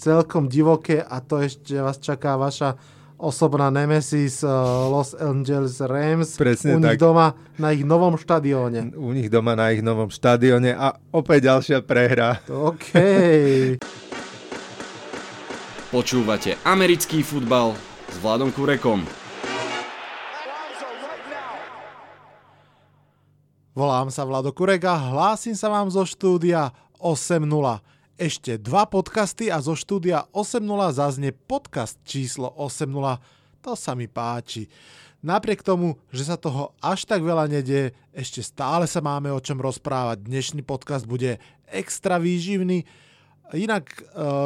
celkom divoké a to ešte vás čaká vaša osobná nemesis Los Angeles Rams Presne u nich tak. doma na ich novom štadióne. U nich doma na ich novom štadióne a opäť ďalšia prehra. OK. Počúvate americký futbal s Vladom Kurekom. Volám sa Vlado Kurega, hlásim sa vám zo štúdia 8.0. Ešte dva podcasty a zo štúdia 8.0 zaznie podcast číslo 8.0. To sa mi páči. Napriek tomu, že sa toho až tak veľa nedie, ešte stále sa máme o čom rozprávať. Dnešný podcast bude extra výživný. Inak e,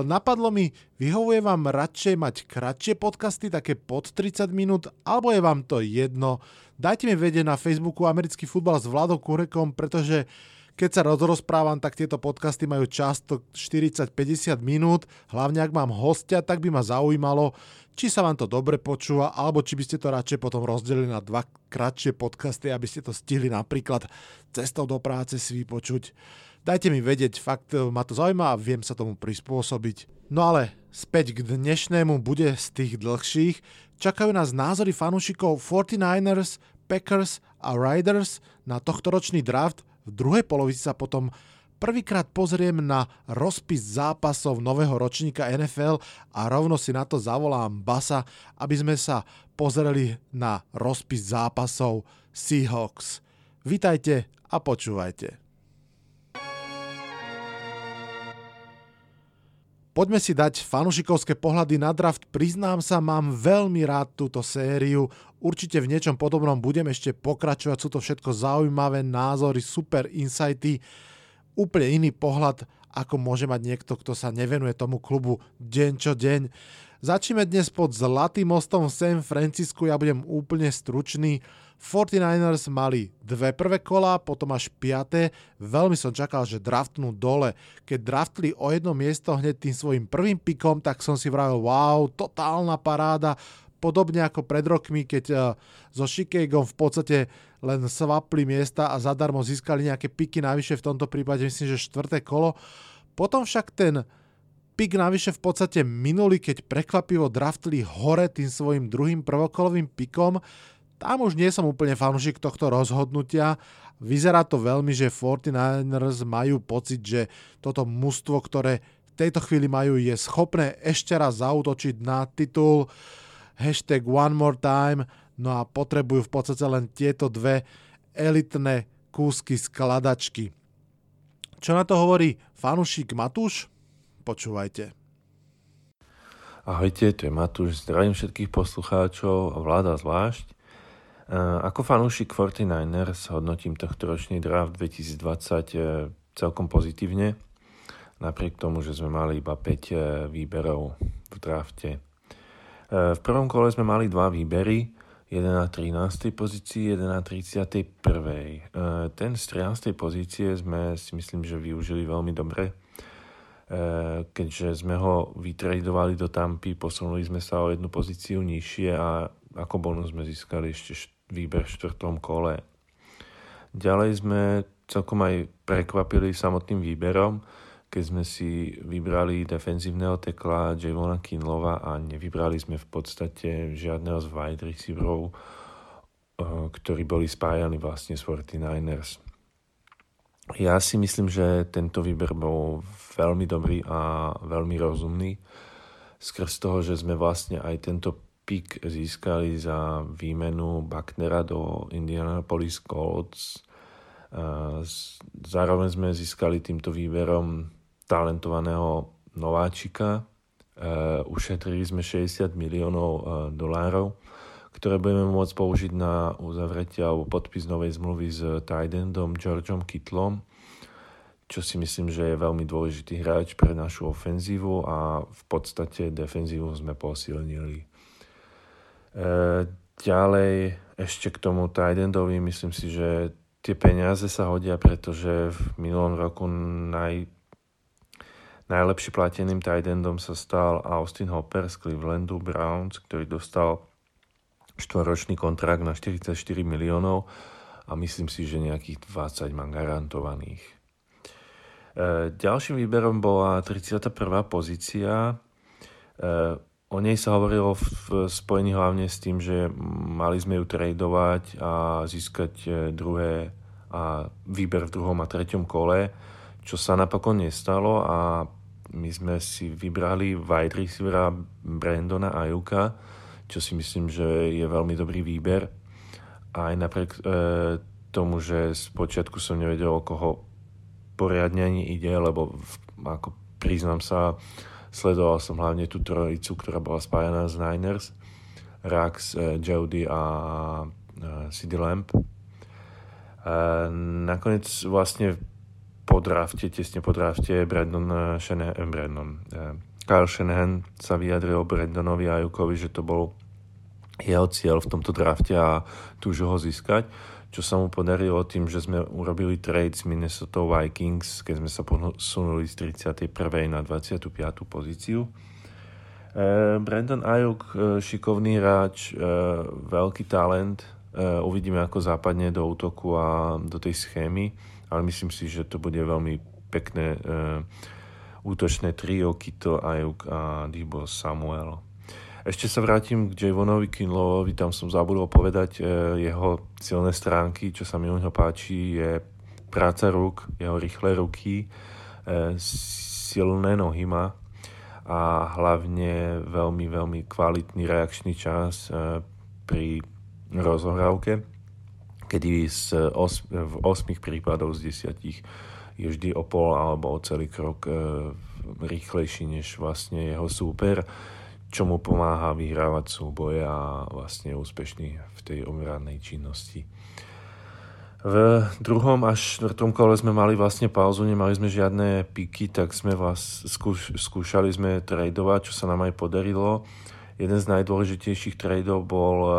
napadlo mi, vyhovuje vám radšej mať kratšie podcasty, také pod 30 minút, alebo je vám to jedno. Dajte mi vedieť na Facebooku Americký futbal s Vladom Kurekom, pretože keď sa rozprávam, tak tieto podcasty majú často 40-50 minút, hlavne ak mám hostia, tak by ma zaujímalo, či sa vám to dobre počúva, alebo či by ste to radšej potom rozdelili na dva kratšie podcasty, aby ste to stihli napríklad cestou do práce si vypočuť. Dajte mi vedieť, fakt e, ma to zaujíma a viem sa tomu prispôsobiť. No ale späť k dnešnému bude z tých dlhších. Čakajú nás názory fanúšikov 49ers, Packers a Riders na tohtoročný draft. V druhej polovici sa potom prvýkrát pozriem na rozpis zápasov nového ročníka NFL a rovno si na to zavolám Basa, aby sme sa pozreli na rozpis zápasov Seahawks. Vítajte a počúvajte. Poďme si dať fanušikovské pohľady na draft. Priznám sa, mám veľmi rád túto sériu. Určite v niečom podobnom budem ešte pokračovať. Sú to všetko zaujímavé názory, super insighty, úplne iný pohľad, ako môže mať niekto, kto sa nevenuje tomu klubu deň čo deň. Začneme dnes pod Zlatým mostom v San Francisku, ja budem úplne stručný. 49ers mali dve prvé kola, potom až piaté. Veľmi som čakal, že draftnú dole. Keď draftli o jedno miesto hneď tým svojim prvým pikom, tak som si vravil, wow, totálna paráda. Podobne ako pred rokmi, keď uh, so Chicagom v podstate len svapli miesta a zadarmo získali nejaké piky navyše, v tomto prípade myslím, že štvrté kolo. Potom však ten pik navyše v podstate minuli, keď prekvapivo draftli hore tým svojim druhým prvokolovým pikom. Tam už nie som úplne fanúšik tohto rozhodnutia. Vyzerá to veľmi, že 49ers majú pocit, že toto mužstvo, ktoré v tejto chvíli majú, je schopné ešte raz zautočiť na titul. Hashtag one more time. No a potrebujú v podstate len tieto dve elitné kúsky skladačky. Čo na to hovorí fanúšik Matúš? Počúvajte. Ahojte, tu je Matúš, zdravím všetkých poslucháčov vláda zvlášť. Ako fanúšik 49ers hodnotím tohto ročný draft 2020 celkom pozitívne, napriek tomu, že sme mali iba 5 výberov v drafte. V prvom kole sme mali dva výbery, jeden na 13. pozícii, jeden na 31. Ten z 13. pozície sme si myslím, že využili veľmi dobre, keďže sme ho vytradovali do Tampy, posunuli sme sa o jednu pozíciu nižšie a ako bonus sme získali ešte výber v štvrtom kole. Ďalej sme celkom aj prekvapili samotným výberom, keď sme si vybrali defenzívneho tekla Javona Kinlova a nevybrali sme v podstate žiadneho z wide receiverov, ktorí boli spájani vlastne s 49ers. Ja si myslím, že tento výber bol veľmi dobrý a veľmi rozumný. Skrz toho, že sme vlastne aj tento pik získali za výmenu Bucknera do Indianapolis Colts. Zároveň sme získali týmto výberom talentovaného nováčika. Ušetrili sme 60 miliónov dolárov, ktoré budeme môcť použiť na uzavretie alebo podpis novej zmluvy s Tidendom Georgeom Kittlom, čo si myslím, že je veľmi dôležitý hráč pre našu ofenzívu a v podstate defenzívu sme posilnili. Ďalej ešte k tomu Tidendovi, myslím si, že tie peniaze sa hodia, pretože v minulom roku naj, najlepšie plateným Tidendom sa stal Austin Hopper z Clevelandu Browns, ktorý dostal štvoročný kontrakt na 44 miliónov a myslím si, že nejakých 20 má garantovaných. Ďalším výberom bola 31. pozícia O nej sa hovorilo v spojení hlavne s tým, že mali sme ju tradovať a získať druhé a výber v druhom a treťom kole, čo sa napokon nestalo a my sme si vybrali wide receivera Brandona Ajuka, čo si myslím, že je veľmi dobrý výber. Aj napriek e, tomu, že z počiatku som nevedel, o koho poriadne ani ide, lebo v, ako priznám sa, sledoval som hlavne tú trojicu, ktorá bola spájaná z Niners, Rax, e, Jody a e, CD Lamp. E, nakoniec vlastne po drafte, tesne po drafte, Brandon eh, Shanahan, eh, Brandon, eh, Kyle Shanahan sa vyjadril Brandonovi a Jukovi, že to bol jeho cieľ v tomto drafte a túžil ho získať, čo sa mu podarilo tým, že sme urobili trade s Minnesota Vikings, keď sme sa posunuli z 31. na 25. pozíciu. Brandon Ayuk, šikovný hráč, veľký talent, uvidíme ako západne do útoku a do tej schémy ale myslím si, že to bude veľmi pekné e, útočné trio Kito, Ajuk a Dibo Samuel. Ešte sa vrátim k Javonovi Kinlovovi, tam som zabudol povedať e, jeho silné stránky, čo sa mi u neho páči, je práca rúk, jeho rýchle ruky, e, silné nohy má a hlavne veľmi, veľmi kvalitný reakčný čas e, pri rozohrávke kedy z os, v 8 prípadov z 10 je vždy o pol alebo o celý krok rýchlejší než vlastne jeho súper, čo mu pomáha vyhrávať súboje a vlastne úspešný v tej obrannej činnosti. V druhom až štvrtom kole sme mali vlastne pauzu, nemali sme žiadne piky, tak sme vás skúš, skúšali sme tradovať, čo sa nám aj podarilo. Jeden z najdôležitejších tradeov bol e,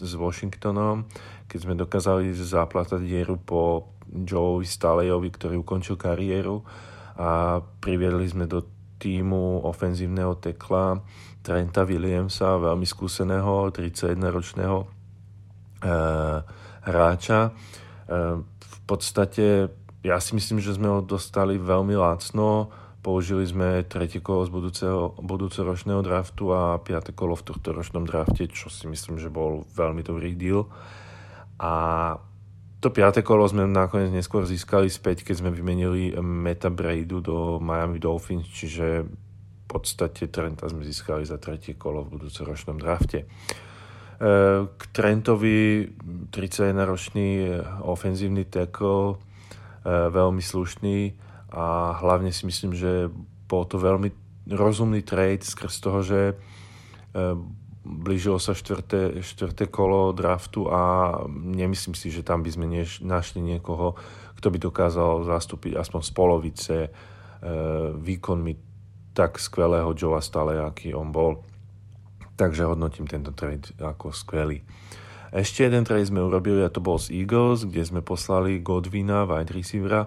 s Washingtonom, keď sme dokázali zaplatať dieru po Joeovi Stalejovi, ktorý ukončil kariéru a priviedli sme do týmu ofenzívneho tekla Trenta Williamsa, veľmi skúseného 31-ročného e, hráča. E, v podstate ja si myslím, že sme ho dostali veľmi lacno. Použili sme tretie kolo z budúceho, budúcoročného draftu a piate kolo v tohto ročnom drafte, čo si myslím, že bol veľmi dobrý deal. A to piaté kolo sme nakoniec neskôr získali späť, keď sme vymenili Meta Braidu do Miami Dolphins, čiže podstate Trenta sme získali za tretie kolo v budúcoročnom drafte. E, k Trentovi 31-ročný ofenzívny tackle, e, veľmi slušný a hlavne si myslím, že bol to veľmi rozumný trade skrz toho, že e, blížilo sa štvrté, štvrté kolo draftu a nemyslím si, že tam by sme než, našli niekoho, kto by dokázal zastúpiť aspoň z polovice e, výkonmi tak skvelého Joea stále, aký on bol. Takže hodnotím tento trade ako skvelý. Ešte jeden trade sme urobili a to bol z Eagles, kde sme poslali Godwina, wide receivera,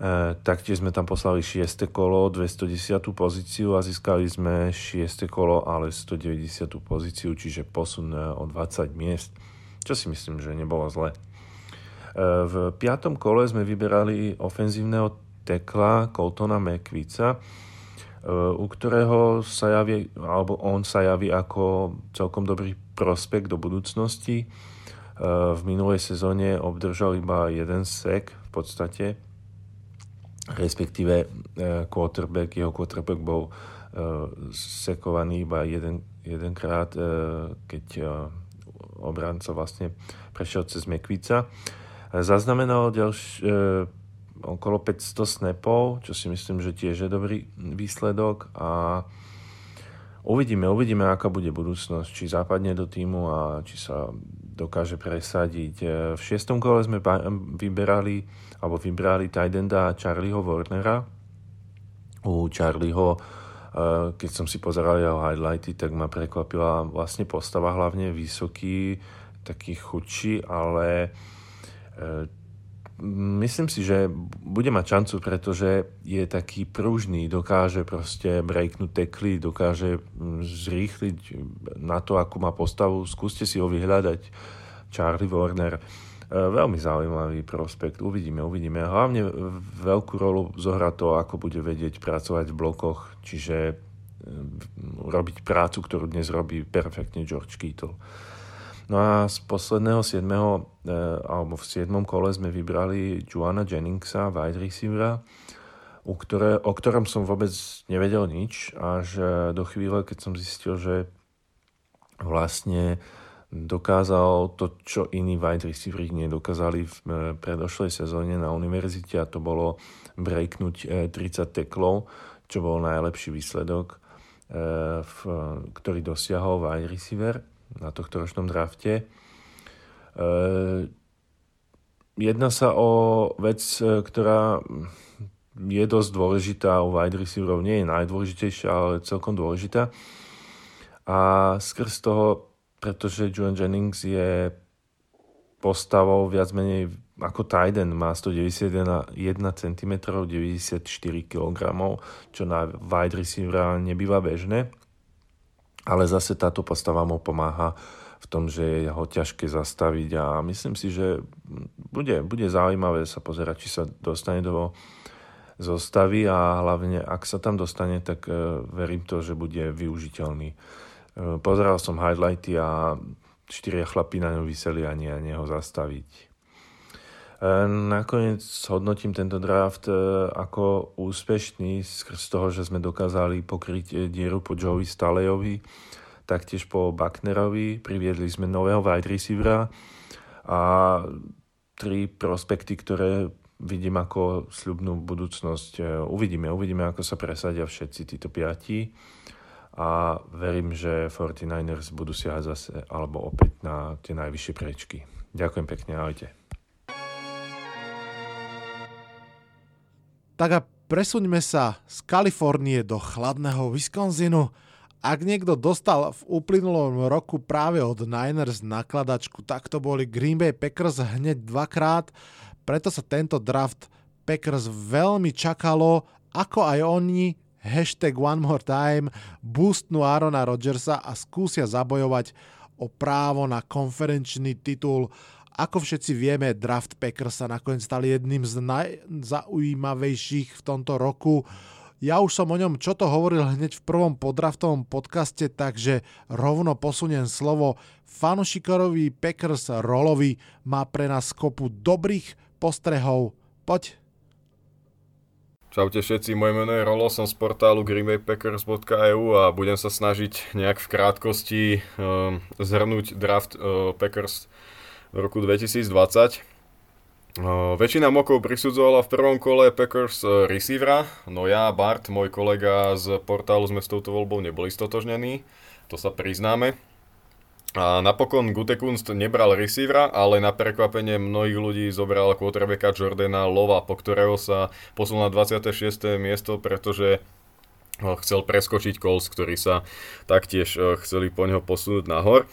E, taktiež sme tam poslali 6. kolo, 210. pozíciu a získali sme 6. kolo, ale 190. pozíciu, čiže posun e, o 20 miest, čo si myslím, že nebolo zle. E, v 5. kole sme vyberali ofenzívneho tekla Coltona McVica, u ktorého sa javí, alebo on sa javí ako celkom dobrý prospekt do budúcnosti. V minulej sezóne obdržal iba jeden sek v podstate, respektíve e, quarterback, jeho quarterback bol e, sekovaný iba jeden, jedenkrát, e, keď obranca vlastne prešiel cez Mekvica. Zaznamenal ďalš, okolo 500 snapov, čo si myslím, že tiež je dobrý výsledok a uvidíme, uvidíme, aká bude budúcnosť, či západne do týmu a či sa dokáže presadiť. V šiestom kole sme vyberali alebo vybrali Tidenda Charlieho Warnera. U Charlieho, eh, keď som si pozeral jeho highlighty, tak ma prekvapila vlastne postava, hlavne vysoký, taký chudší, ale eh, myslím si, že bude mať šancu, pretože je taký pružný, dokáže proste breaknúť tekly, dokáže hm, zrýchliť na to, akú má postavu. Skúste si ho vyhľadať. Charlie Warner E, veľmi zaujímavý prospekt. Uvidíme, uvidíme. Hlavne veľkú rolu zohrá to, ako bude vedieť pracovať v blokoch, čiže robiť prácu, ktorú dnes robí perfektne George Kittle. No a z posledného 7. alebo v 7. kole sme vybrali Joana Jenningsa, wide receivera, u ktoré, o ktorom som vôbec nevedel nič, až do chvíle, keď som zistil, že vlastne dokázal to, čo iní wide receiveri nedokázali v e, predošlej sezóne na univerzite a to bolo breaknúť 30 e, teklov, čo bol najlepší výsledok, e, ktorý dosiahol wide receiver na tohto ročnom drafte. Jedná sa o vec, ktorá je dosť dôležitá u wide receiverov, nie je najdôležitejšia, ale celkom dôležitá. A skrz toho pretože Julian Jennings je postavou viac menej ako Tyden, má 191 cm, 94 kg, čo na wide receiver nebýva bežné. Ale zase táto postava mu pomáha v tom, že je ho ťažké zastaviť a myslím si, že bude, bude zaujímavé sa pozerať, či sa dostane do zostavy a hlavne ak sa tam dostane, tak uh, verím to, že bude využiteľný. E, pozeral som highlighty a štyria chlapí na ňom vyseli a nie, nie ho zastaviť. E, nakoniec hodnotím tento draft e, ako úspešný skrz toho, že sme dokázali pokryť dieru po Joey Stalejovi, taktiež po Bucknerovi, priviedli sme nového wide receivera a tri prospekty, ktoré vidím ako sľubnú budúcnosť. Uvidíme, uvidíme, ako sa presadia všetci títo piati a verím, že 49ers budú siahať zase alebo opäť na tie najvyššie prečky. Ďakujem pekne, ahojte. Tak a presuňme sa z Kalifornie do chladného Wisconsinu. Ak niekto dostal v uplynulom roku práve od Niners nakladačku, tak to boli Green Bay Packers hneď dvakrát, preto sa tento draft Packers veľmi čakalo, ako aj oni hashtag one more time, boostnú Arona Rodgersa a skúsia zabojovať o právo na konferenčný titul. Ako všetci vieme, draft Packers sa nakoniec stali jedným z najzaujímavejších v tomto roku. Ja už som o ňom čo to hovoril hneď v prvom podraftovom podcaste, takže rovno posuniem slovo fanušikorovi Packers Rolovi. Má pre nás kopu dobrých postrehov. Poď. Čaute všetci, moje meno je Rolo, som z portálu greenbaypackers.eu a budem sa snažiť nejak v krátkosti um, zhrnúť draft uh, Packers v roku 2020. Uh, väčšina mokov prisudzovala v prvom kole Packers uh, receivera, no ja, Bart, môj kolega z portálu sme s touto voľbou neboli stotožnení, to sa priznáme. A napokon Gutekunst nebral receivera, ale na prekvapenie mnohých ľudí zobral quarterbacka Jordana Lova, po ktorého sa posunul na 26. miesto, pretože chcel preskočiť Colts, ktorí sa taktiež eh, chceli po neho posunúť nahor.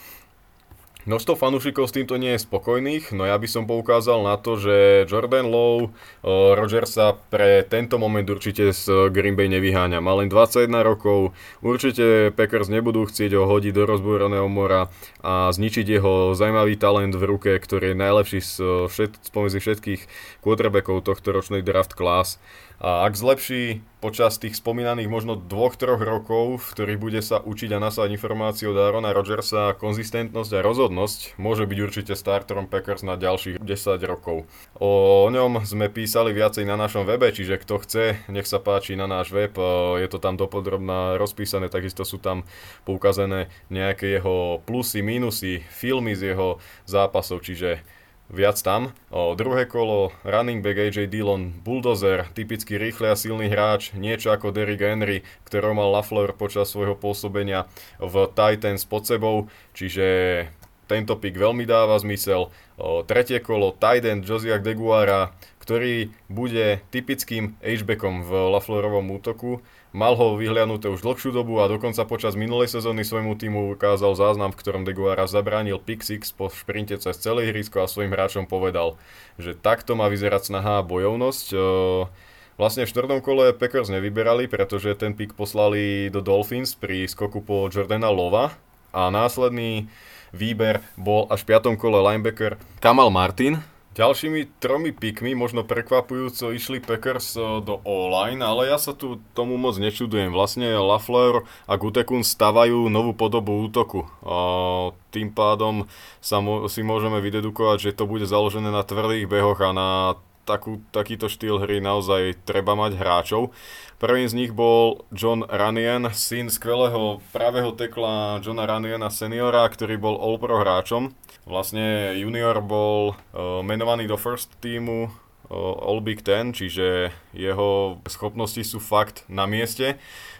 Množstvo fanúšikov s týmto nie je spokojných, no ja by som poukázal na to, že Jordan Lowe Rogersa pre tento moment určite z Green Bay nevyháňa. Má len 21 rokov, určite Packers nebudú chcieť ho hodiť do rozbúraného mora a zničiť jeho zaujímavý talent v ruke, ktorý je najlepší z spomedzi všetkých quarterbackov tohto ročnej draft class. A ak zlepší počas tých spomínaných možno dvoch, troch rokov, v ktorých bude sa učiť a nasávať informáciu od Arona Rodgersa, konzistentnosť a rozhodnosť, môže byť určite starterom Packers na ďalších 10 rokov. O ňom sme písali viacej na našom webe, čiže kto chce, nech sa páči na náš web, je to tam dopodrobná rozpísané, takisto sú tam poukazené nejaké jeho plusy, minusy, filmy z jeho zápasov, čiže viac tam. O, druhé kolo, running back AJ Dillon, bulldozer, typicky rýchly a silný hráč, niečo ako Derrick Henry, ktorého mal LaFleur počas svojho pôsobenia v Titans pod sebou, čiže tento pick veľmi dáva zmysel. O, tretie kolo, tight end Josiah Deguara, ktorý bude typickým H-backom v LaFleurovom útoku. Mal ho vyhliadnuté už dlhšiu dobu a dokonca počas minulej sezóny svojmu týmu ukázal záznam, v ktorom Deguara zabránil pick six po šprinte cez celé ihrisko a svojim hráčom povedal, že takto má vyzerať snaha a bojovnosť. Vlastne v štvrtom kole Packers nevyberali, pretože ten pick poslali do Dolphins pri skoku po Jordana Lova a následný výber bol až v piatom kole linebacker Kamal Martin, Ďalšími tromi pikmi možno prekvapujúco išli Packers e, do online, ale ja sa tu tomu moc nečudujem. Vlastne Lafleur a Gutekun stavajú novú podobu útoku. Tým pádom sa mo- si môžeme vydedukovať, že to bude založené na tvrdých behoch a na takú, takýto štýl hry naozaj treba mať hráčov. Prvým z nich bol John Runyan, syn skvelého pravého tekla Johna Runyana seniora, ktorý bol All-Pro hráčom. Vlastne junior bol uh, menovaný do first týmu All Big Ten, čiže jeho schopnosti sú fakt na mieste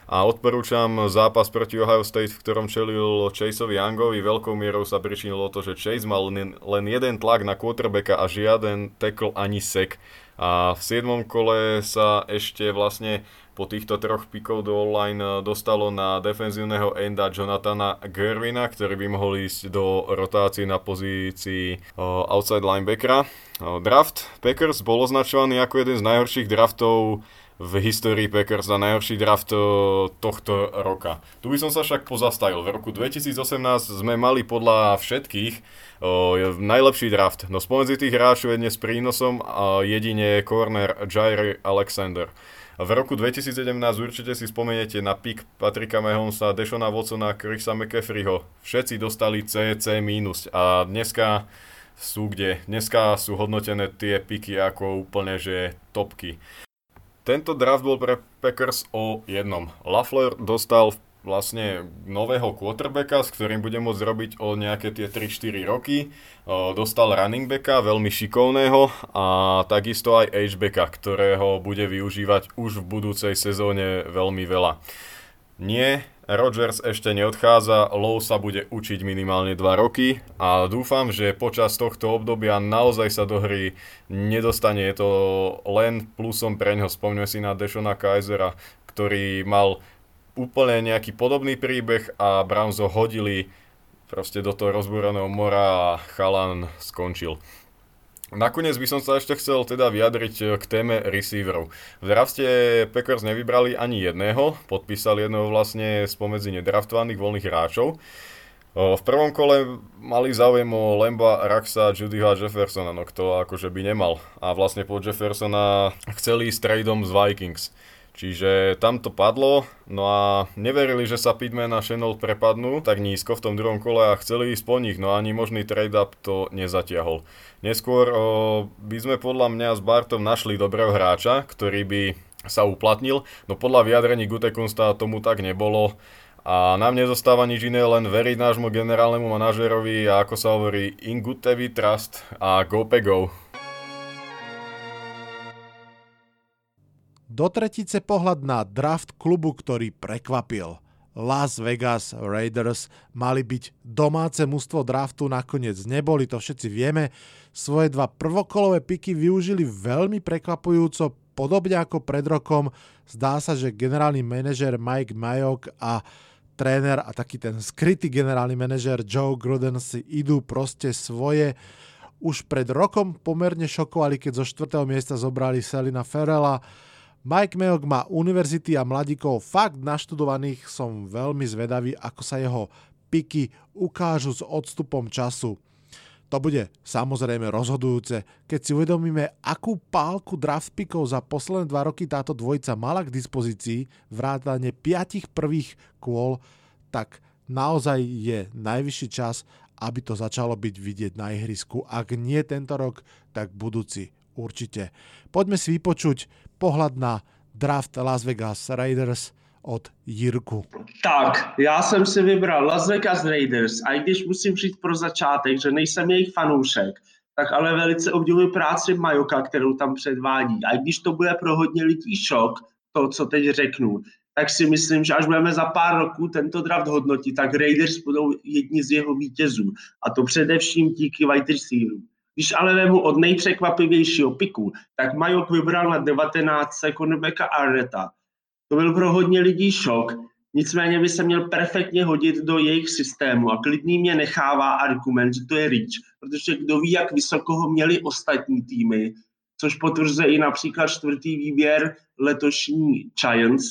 a odporúčam zápas proti Ohio State, v ktorom čelil Chaseovi Youngovi. Veľkou mierou sa pričinilo to, že Chase mal len jeden tlak na quarterbacka a žiaden tackle ani sek. A v 7. kole sa ešte vlastne po týchto troch pikov do online eh, dostalo na defenzívneho enda Jonathana Gervina, ktorý by mohol ísť do rotácie na pozícii uh, outside linebackera. Uh, draft Packers bol označovaný ako jeden z najhorších draftov v histórii Packers za najhorší draft tohto roka. Tu by som sa však pozastavil. V roku 2018 sme mali podľa všetkých uh, najlepší draft. No spomedzi tých hráčov je dnes prínosom uh, jedine corner Jair Alexander. V roku 2017 určite si spomeniete na pik Patrika Mahomesa, Deshona Watsona, Chrisa McCaffreyho. Všetci dostali C, C minus a dneska sú kde? Dneska sú hodnotené tie piky ako úplne, že topky. Tento draft bol pre Packers o jednom. Lafleur dostal vlastne nového quarterbacka, s ktorým bude môcť robiť o nejaké tie 3-4 roky. Dostal running backa, veľmi šikovného a takisto aj H-backa, ktorého bude využívať už v budúcej sezóne veľmi veľa. Nie, Rodgers ešte neodchádza, Lowe sa bude učiť minimálne 2 roky a dúfam, že počas tohto obdobia naozaj sa do hry nedostane. Je to len plusom pre ňo. Spomňme si na Deshona Kaisera, ktorý mal úplne nejaký podobný príbeh a Browns ho hodili proste do toho rozbúraného mora a chalan skončil. Nakoniec by som sa ešte chcel teda vyjadriť k téme receiverov. V drafte Packers nevybrali ani jedného, podpísali jedného vlastne spomedzi nedraftovaných voľných hráčov. V prvom kole mali záujem o Lemba, Raxa, Judyho a Jeffersona, no kto akože by nemal. A vlastne po Jeffersona chceli s tradeom z Vikings. Čiže tam to padlo, no a neverili, že sa Pitman a Chenault prepadnú tak nízko v tom druhom kole a chceli ísť po nich, no ani možný trade-up to nezatiahol. Neskôr o, by sme podľa mňa s Bartom našli dobrého hráča, ktorý by sa uplatnil, no podľa vyjadrení Gutekunsta tomu tak nebolo a nám nezostáva nič iné, len veriť nášmu generálnemu manažerovi a ako sa hovorí in good trust a go pe go. Do tretice pohľad na draft klubu, ktorý prekvapil. Las Vegas Raiders mali byť domáce mužstvo draftu, nakoniec neboli, to všetci vieme. Svoje dva prvokolové piky využili veľmi prekvapujúco, podobne ako pred rokom. Zdá sa, že generálny manažer Mike Majok a tréner a taký ten skrytý generálny manažer Joe Gruden si idú proste svoje. Už pred rokom pomerne šokovali, keď zo 4. miesta zobrali Selina Ferrella Mike Mayok má univerzity a mladíkov fakt naštudovaných, som veľmi zvedavý, ako sa jeho piky ukážu s odstupom času. To bude samozrejme rozhodujúce, keď si uvedomíme, akú pálku draft pickov za posledné dva roky táto dvojica mala k dispozícii, vrátane piatich prvých kôl, tak naozaj je najvyšší čas, aby to začalo byť vidieť na ihrisku. Ak nie tento rok, tak budúci určite. Poďme si vypočuť pohľad na draft Las Vegas Raiders od Jirku. Tak, já jsem si vybral Las Vegas Raiders a i když musím říct pro začátek, že nejsem jejich fanoušek, tak ale velice obdivuji práci Majoka, kterou tam předvádí. A když to bude pro hodně lidí šok, to, co teď řeknu, tak si myslím, že až budeme za pár roků tento draft hodnotit, tak Raiders budou jedni z jeho vítězů. A to především díky wide receiverům. Když ale vemu od nejpřekvapivějšího piku, tak Majok vybral na 19 cornerbacka Arneta. To byl pro hodně lidí šok, nicméně by se měl perfektně hodit do jejich systému a klidný mě nechává argument, že to je Rich, protože kdo ví, jak vysoko ho měli ostatní týmy, což potvrzuje i například čtvrtý výběr letošní Giants,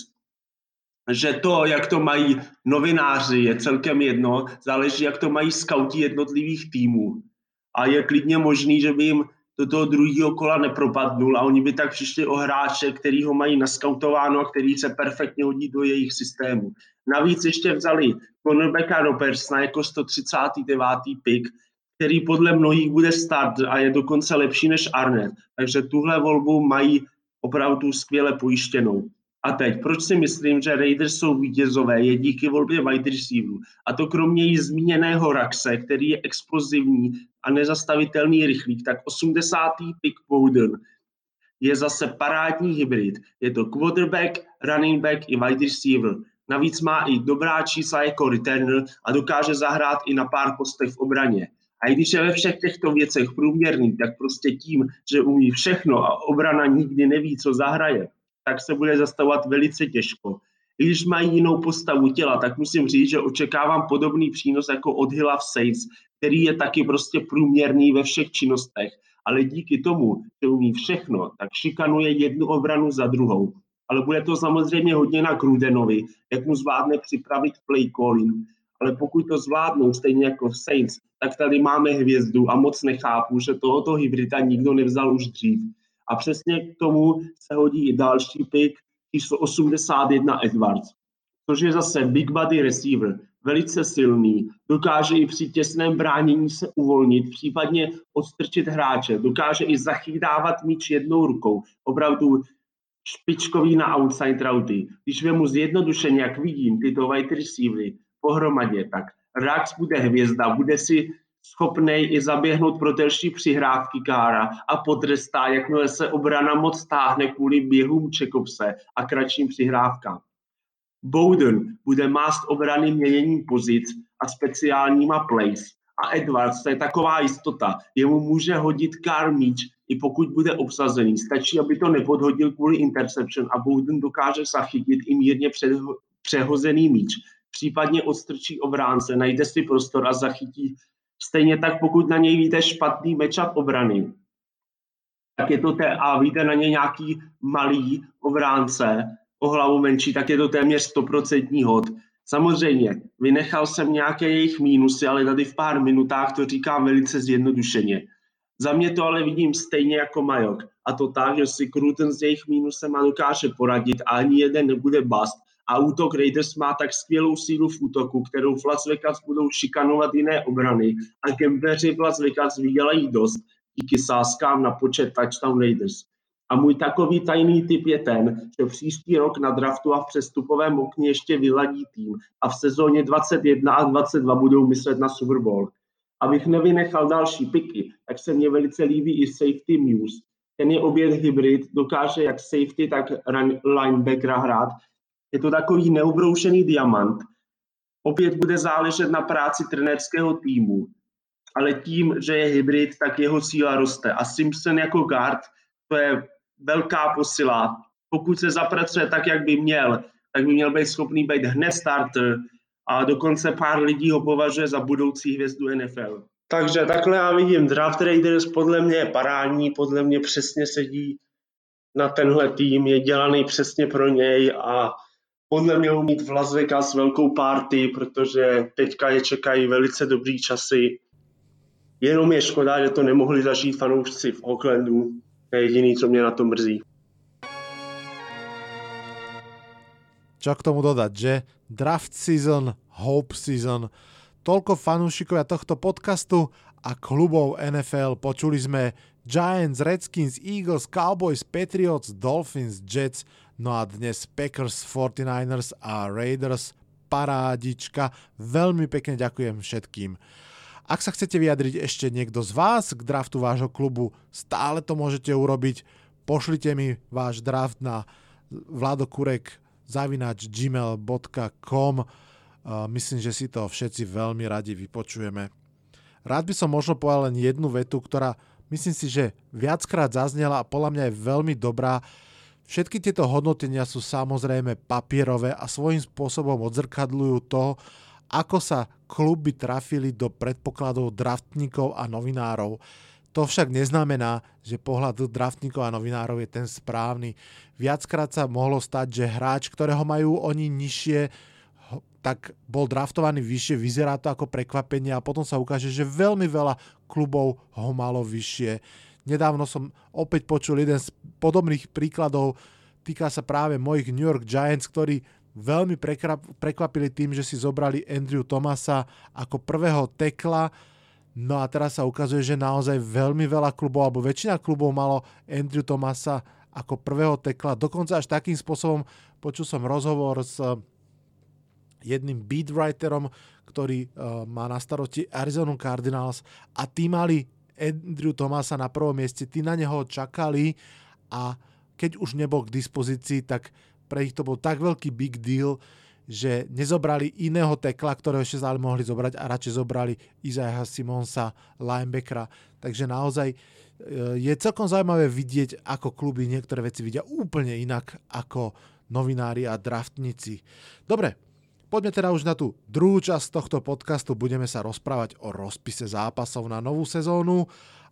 že to, jak to mají novináři, je celkem jedno, záleží, jak to mají skauti jednotlivých týmů a je klidně možný, že by jim do toho druhého kola nepropadnul a oni by tak přišli o hráče, který ho mají naskautováno a který se perfektně hodí do jejich systému. Navíc ještě vzali cornerbacka Robertsona jako 139. pick, který podle mnohých bude start a je dokonce lepší než Arnett. Takže tuhle volbu mají opravdu skvěle pojištěnou. A teď, proč si myslím, že Raiders jsou vítězové, je díky volbě wide receiverů. A to kromě jí zmíněného Raxe, který je explozivní a nezastavitelný rychlík, tak 80. pick Bowden je zase parádní hybrid. Je to quarterback, running back i wide receiver. Navíc má i dobrá čísla jako returner a dokáže zahrát i na pár postech v obraně. A i když je ve všech těchto věcech průměrný, tak prostě tím, že umí všechno a obrana nikdy neví, co zahraje, tak se bude zastavovat velice těžko. I když mají jinou postavu těla, tak musím říct, že očekávám podobný přínos jako od Hilla v Saints, který je taky prostě průměrný ve všech činnostech, ale díky tomu, že umí všechno, tak šikanuje jednu obranu za druhou. Ale bude to samozřejmě hodně na Grudenovi, jak mu zvládne připravit play calling. Ale pokud to zvládnou, stejně jako v Saints, tak tady máme hvězdu a moc nechápu, že tohoto hybrida nikdo nevzal už dřív. A přesně k tomu se hodí i další pick, číslo 81 Edwards, což je zase big body receiver, velice silný, dokáže i při těsném bránění se uvolnit, případně odstrčit hráče, dokáže i zachytávat míč jednou rukou, opravdu špičkový na outside routy. Když vemu zjednodušeně, jak vidím tyto wide receivery pohromadě, tak Rax bude hvězda, bude si schopný i zaběhnout pro delší přihrávky Kára a potrestá, jakmile se obrana moc stáhne kvůli běhům Čekopse a kratším přihrávkám. Bowden bude mást obrany měněním pozic a speciálníma plays. A Edwards, to je taková jistota. Jemu může hodit Kár míč, i pokud bude obsazený. Stačí, aby to nepodhodil kvůli interception a Bowden dokáže zachytit i mírně přehozený míč. Případně odstrčí obránce, najde si prostor a zachytí Stejně tak, pokud na něj víte špatný matchup obrany, tak je to té, a víte na něj nějaký malý obránce, o hlavu menší, tak je to téměř 100% hod. Samozřejmě, vynechal jsem nějaké jejich mínusy, ale tady v pár minutách to říkám velice zjednodušeně. Za mě to ale vidím stejně jako Majok. A to tak, že si Kruten s jejich mínusem a dokáže poradit a ani jeden nebude bast a útok Raiders má tak skvělou sílu v útoku, kterou v Las Vegas budou šikanovat jiné obrany a Gambeři v Las Vegas vydělají dost díky sáskám na počet touchdown Raiders. A můj takový tajný tip je ten, že příští rok na draftu a v přestupovém okně ještě vyladí tým a v sezóně 21 a 22 budou myslet na Super Bowl. Abych nevynechal další piky, tak se mně velice líbí i safety Muse. Ten je obět hybrid, dokáže jak safety, tak linebackera hrát je to takový neubroušený diamant. Opět bude záležet na práci trenérského týmu, ale tím, že je hybrid, tak jeho síla roste. A Simpson jako guard, to je velká posila. Pokud se zapracuje tak, jak by měl, tak by měl být schopný být hned starter a dokonce pár lidí ho považuje za budoucí hvězdu NFL. Takže takhle já vidím Draft Raiders, podle mě je parádní, podle mě přesně sedí na tenhle tým, je dělaný přesně pro něj a podle mě mít v Las Vegas velkou party, protože teďka je čekají velice dobrý časy. Jenom je škoda, že to nemohli zažít fanoušci v Oaklandu. To je jediný, co mě na to mrzí. Čo k tomu dodať, že? Draft season, hope season. Toľko fanúšikovia tohto podcastu a klubov NFL. Počuli sme Giants, Redskins, Eagles, Cowboys, Patriots, Dolphins, Jets, no a dnes Packers, 49ers a Raiders. Parádička. Veľmi pekne ďakujem všetkým. Ak sa chcete vyjadriť ešte niekto z vás k draftu vášho klubu, stále to môžete urobiť. Pošlite mi váš draft na vladokurek zavinač gmail.com Myslím, že si to všetci veľmi radi vypočujeme. Rád by som možno povedal len jednu vetu, ktorá myslím si, že viackrát zaznela a podľa mňa je veľmi dobrá. Všetky tieto hodnotenia sú samozrejme papierové a svojím spôsobom odzrkadľujú to, ako sa kluby trafili do predpokladov draftníkov a novinárov. To však neznamená, že pohľad draftníkov a novinárov je ten správny. Viackrát sa mohlo stať, že hráč, ktorého majú oni nižšie, tak bol draftovaný vyššie, vyzerá to ako prekvapenie a potom sa ukáže, že veľmi veľa klubov ho malo vyššie. Nedávno som opäť počul jeden z podobných príkladov, týka sa práve mojich New York Giants, ktorí veľmi prekvapili tým, že si zobrali Andrew Thomasa ako prvého tekla, No a teraz sa ukazuje, že naozaj veľmi veľa klubov, alebo väčšina klubov malo Andrew Thomasa ako prvého tekla. Dokonca až takým spôsobom počul som rozhovor s jedným beatwriterom, ktorý uh, má na starosti Arizona Cardinals a tí mali Andrew Thomasa na prvom mieste, tí na neho čakali a keď už nebol k dispozícii, tak pre nich to bol tak veľký big deal, že nezobrali iného tekla, ktorého ešte stále mohli zobrať a radšej zobrali Isaiah Simonsa, linebackera. Takže naozaj e, je celkom zaujímavé vidieť, ako kluby niektoré veci vidia úplne inak ako novinári a draftníci. Dobre, poďme teda už na tú druhú časť tohto podcastu. Budeme sa rozprávať o rozpise zápasov na novú sezónu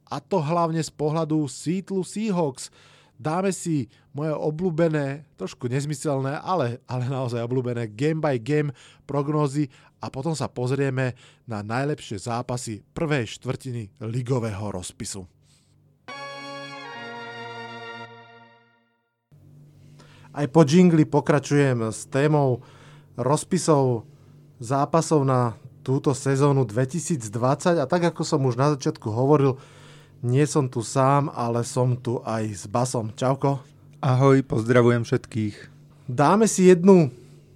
a to hlavne z pohľadu Seattle Seahawks – dáme si moje obľúbené, trošku nezmyselné, ale, ale naozaj obľúbené game by game prognózy a potom sa pozrieme na najlepšie zápasy prvej štvrtiny ligového rozpisu. Aj po jingli pokračujem s témou rozpisov zápasov na túto sezónu 2020 a tak ako som už na začiatku hovoril, nie som tu sám, ale som tu aj s Basom. Čauko. Ahoj, pozdravujem všetkých. Dáme si jednu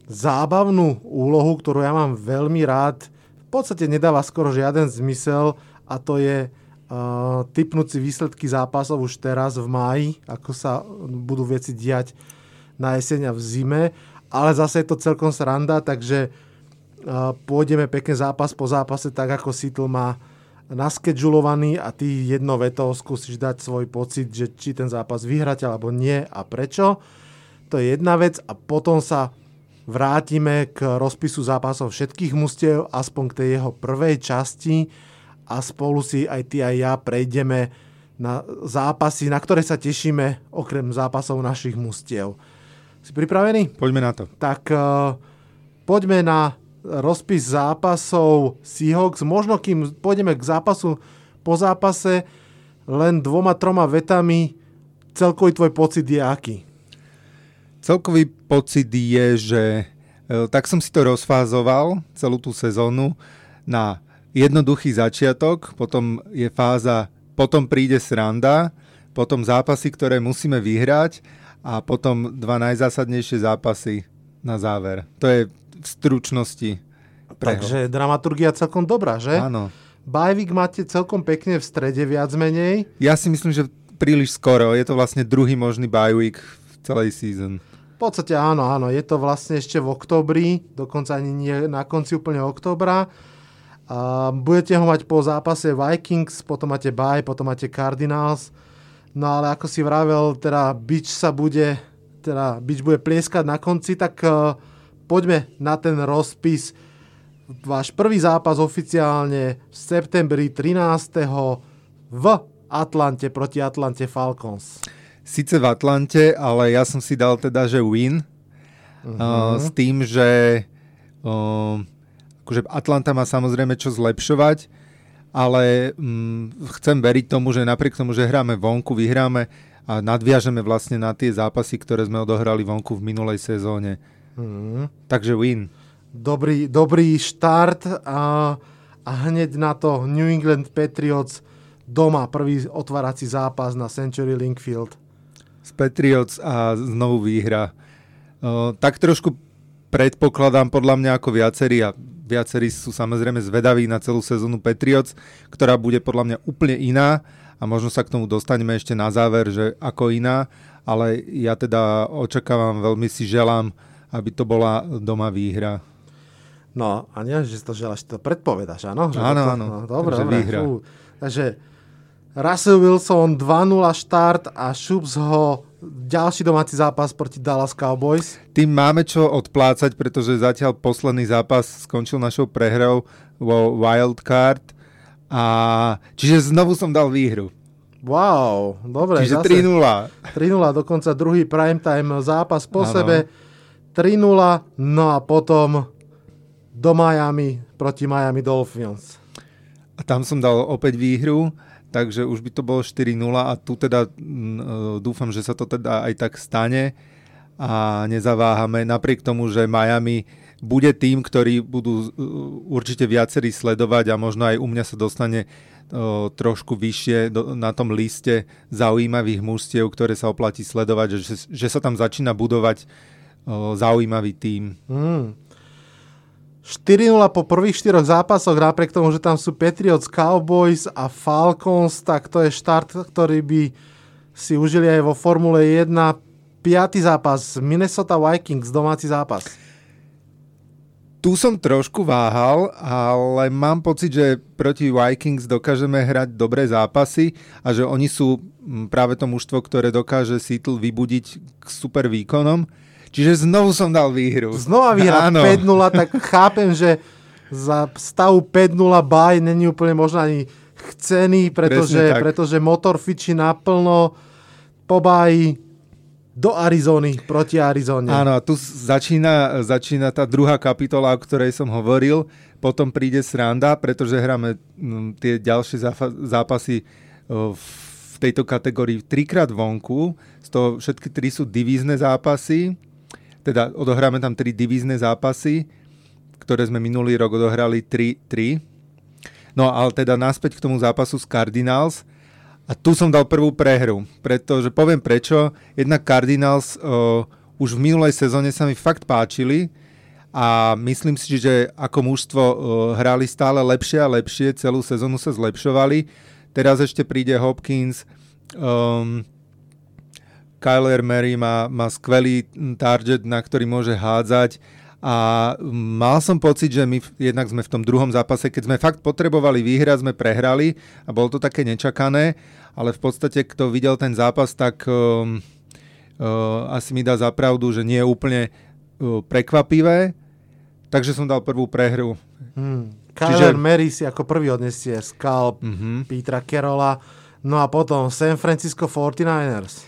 zábavnú úlohu, ktorú ja mám veľmi rád. V podstate nedáva skoro žiaden zmysel a to je uh, typnúť si výsledky zápasov už teraz v máji, ako sa budú veci diať na jeseň a v zime. Ale zase je to celkom sranda, takže uh, pôjdeme pekne zápas po zápase, tak ako Seattle má naskedžulovaný a ty jedno veto skúsiš dať svoj pocit, že či ten zápas vyhráte alebo nie a prečo. To je jedna vec a potom sa vrátime k rozpisu zápasov všetkých mustiev, aspoň k tej jeho prvej časti a spolu si aj ty aj ja prejdeme na zápasy, na ktoré sa tešíme okrem zápasov našich mustiev. Si pripravený? Poďme na to. Tak uh, poďme na rozpis zápasov Seahawks. Možno kým pôjdeme k zápasu po zápase, len dvoma, troma vetami, celkový tvoj pocit je aký? Celkový pocit je, že e, tak som si to rozfázoval celú tú sezónu na jednoduchý začiatok, potom je fáza, potom príde sranda, potom zápasy, ktoré musíme vyhrať a potom dva najzásadnejšie zápasy na záver. To je v stručnosti. Preho. Takže dramaturgia celkom dobrá, že? Áno. Bajvik máte celkom pekne v strede viac menej. Ja si myslím, že príliš skoro. Je to vlastne druhý možný bajvik v celej season. V podstate áno, áno. Je to vlastne ešte v oktobri, dokonca ani nie na konci úplne oktobra. A budete ho mať po zápase Vikings, potom máte Baj, potom máte Cardinals. No ale ako si vravel, teda bič sa bude, teda bič bude plieskať na konci, tak uh, poďme na ten rozpis. Váš prvý zápas oficiálne v septembri 13. v Atlante proti Atlante Falcons. Sice v Atlante, ale ja som si dal teda, že win. Uh-huh. Uh, s tým, že uh, akože Atlanta má samozrejme čo zlepšovať, ale um, chcem veriť tomu, že napriek tomu, že hráme vonku, vyhráme a nadviažeme vlastne na tie zápasy, ktoré sme odohrali vonku v minulej sezóne. Hmm. Takže win. Dobrý, dobrý štart a, a hneď na to New England Patriots doma prvý otvárací zápas na Century Link Field. Z Patriots a znovu výhra. Uh, tak trošku predpokladám podľa mňa ako viacerí a viacerí sú samozrejme zvedaví na celú sezónu Patriots, ktorá bude podľa mňa úplne iná a možno sa k tomu dostaneme ešte na záver, že ako iná, ale ja teda očakávam, veľmi si želám aby to bola doma výhra. No a nie, že to želáš, to predpovedáš, áno? Že áno, to, áno. No, dobre, takže dobre. výhra. Fú. Takže Russell Wilson 2-0 štart a Šups ho ďalší domáci zápas proti Dallas Cowboys. Tým máme čo odplácať, pretože zatiaľ posledný zápas skončil našou prehrou vo Wildcard. A čiže znovu som dal výhru. Wow, dobre. Čiže 3-0. 3-0, dokonca druhý primetime zápas po ano. sebe. 3-0, no a potom do Miami proti Miami Dolphins. A tam som dal opäť výhru. Takže už by to bolo 4-0 a tu teda mm, dúfam, že sa to teda aj tak stane a nezaváhame, napriek tomu, že Miami bude tým, ktorý budú určite viacerí sledovať a možno aj u mňa sa dostane o, trošku vyššie na tom liste zaujímavých mužstiev, ktoré sa oplatí sledovať, že, že sa tam začína budovať zaujímavý tím. Hmm. 4-0 po prvých štyroch zápasoch, napriek tomu, že tam sú Patriots, Cowboys a Falcons, tak to je štart, ktorý by si užili aj vo Formule 1. Piatý zápas, Minnesota Vikings, domáci zápas. Tu som trošku váhal, ale mám pocit, že proti Vikings dokážeme hrať dobré zápasy a že oni sú práve to mužstvo, ktoré dokáže Seattle vybudiť k super výkonom. Čiže znovu som dal výhru. Znova vyhrať 5-0, tak chápem, že za stavu 5-0 baj není úplne možno ani chcený, pretože, pretože motor fičí naplno po báji do Arizony, proti Arizone. Áno, a tu začína, začína tá druhá kapitola, o ktorej som hovoril. Potom príde sranda, pretože hráme m, tie ďalšie zápasy v tejto kategórii trikrát vonku. Z toho všetky tri sú divízne zápasy teda odohráme tam tri divízne zápasy, ktoré sme minulý rok odohrali 3-3. No ale teda naspäť k tomu zápasu s Cardinals. A tu som dal prvú prehru, pretože poviem prečo. Jednak Cardinals uh, už v minulej sezóne sa mi fakt páčili a myslím si, že ako mužstvo uh, hrali stále lepšie a lepšie, celú sezónu sa zlepšovali. Teraz ešte príde Hopkins, um, Kyler Mary má, má skvelý target, na ktorý môže hádzať a mal som pocit, že my jednak sme v tom druhom zápase, keď sme fakt potrebovali výhrať, sme prehrali a bolo to také nečakané, ale v podstate kto videl ten zápas, tak um, uh, asi mi dá zapravdu, že nie je úplne uh, prekvapivé, takže som dal prvú prehru. Hmm. Kyler Čiže... Mary si ako prvý odnesie skalp uh-huh. Petra Kerola, no a potom San Francisco 49ers.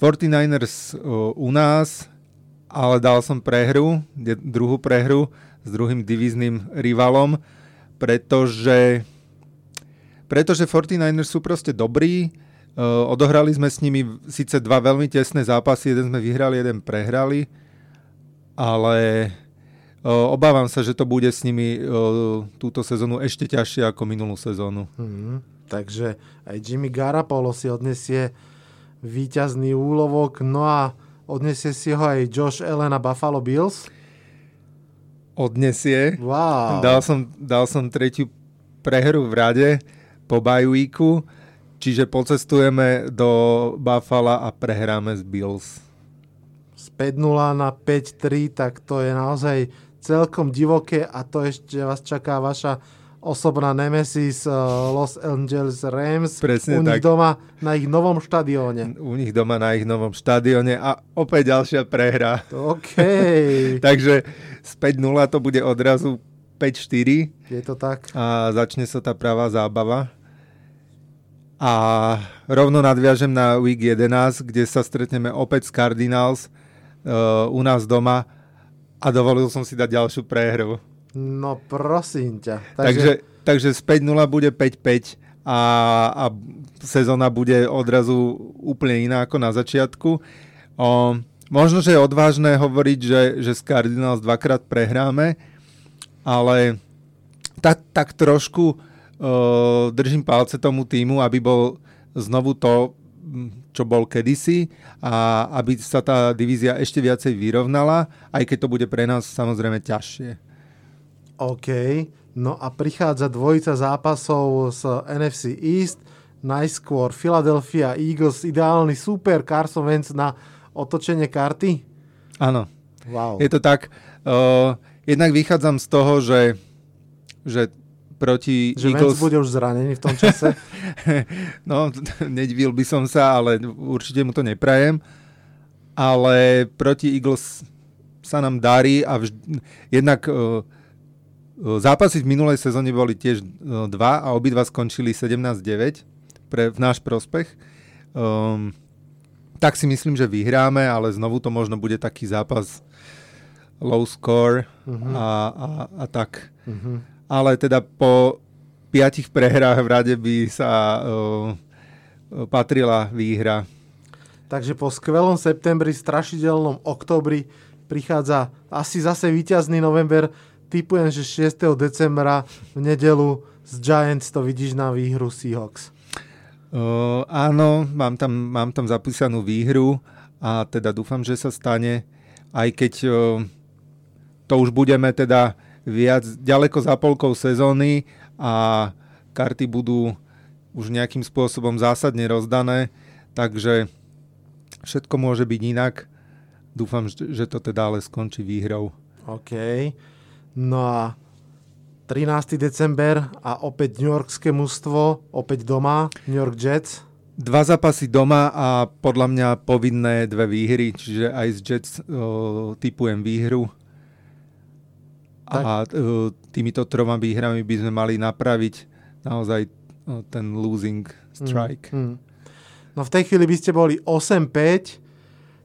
49ers u nás, ale dal som prehru, druhú prehru s druhým divízným rivalom, pretože, pretože 49ers sú proste dobrí, odohrali sme s nimi síce dva veľmi tesné zápasy, jeden sme vyhrali, jeden prehrali, ale obávam sa, že to bude s nimi túto sezónu ešte ťažšie ako minulú sezónu. Hmm, takže aj Jimmy Garapolo si odnesie víťazný úlovok. No a odnesie si ho aj Josh Allen a Buffalo Bills? Odnesie. Wow. Dal som, dal som tretiu prehru v rade po bajvíku, čiže pocestujeme do Buffalo a prehráme z Bills. Z 5-0 na 5-3, tak to je naozaj celkom divoké a to ešte vás čaká vaša osobná nemesis uh, Los Angeles Rams Presne u nich tak. doma na ich novom štadióne. U nich doma na ich novom štadióne a opäť ďalšia prehra. OK. Takže z 5-0 to bude odrazu 5-4. Je to tak. A začne sa tá pravá zábava. A rovno nadviažem na Week 11, kde sa stretneme opäť s Cardinals uh, u nás doma a dovolil som si dať ďalšiu prehru. No prosím ťa. Takže, takže, takže z 5-0 bude 5-5 a, a sezóna bude odrazu úplne iná ako na začiatku. O, možno, že je odvážne hovoriť, že, že z Cardinals dvakrát prehráme, ale tak, tak trošku o, držím palce tomu týmu, aby bol znovu to, čo bol kedysi a aby sa tá divízia ešte viacej vyrovnala, aj keď to bude pre nás samozrejme ťažšie. OK. No a prichádza dvojica zápasov z NFC East. Najskôr Philadelphia Eagles, ideálny super Carson Wentz na otočenie karty? Áno. Wow. Je to tak. Uh, jednak vychádzam z toho, že, že proti že Eagles... Vance bude už zranený v tom čase? no, nedivil by som sa, ale určite mu to neprajem. Ale proti Eagles sa nám darí a vž... jednak uh, Zápasy v minulej sezóne boli tiež dva a obidva skončili 17-9 pre, v náš prospech. Um, tak si myslím, že vyhráme, ale znovu to možno bude taký zápas low score uh-huh. a, a, a tak. Uh-huh. Ale teda po piatich prehrách v rade by sa uh, patrila výhra. Takže po skvelom septembri, strašidelnom oktobri prichádza asi zase víťazný november. Typujem, že 6. decembra v nedelu z Giants to vidíš na výhru Seahawks. Uh, áno, mám tam, mám tam zapísanú výhru a teda dúfam, že sa stane, aj keď uh, to už budeme teda viac ďaleko za polkou sezóny a karty budú už nejakým spôsobom zásadne rozdané, takže všetko môže byť inak. Dúfam, že to teda ale skončí výhrou. OK. No a 13. december a opäť New Yorkské mužstvo, opäť doma, New York Jets. Dva zápasy doma a podľa mňa povinné dve výhry, čiže aj z Jets o, typujem výhru. Tak. A o, týmito troma výhrami by sme mali napraviť naozaj o, ten losing strike. Mm, mm. No v tej chvíli by ste boli 8-5,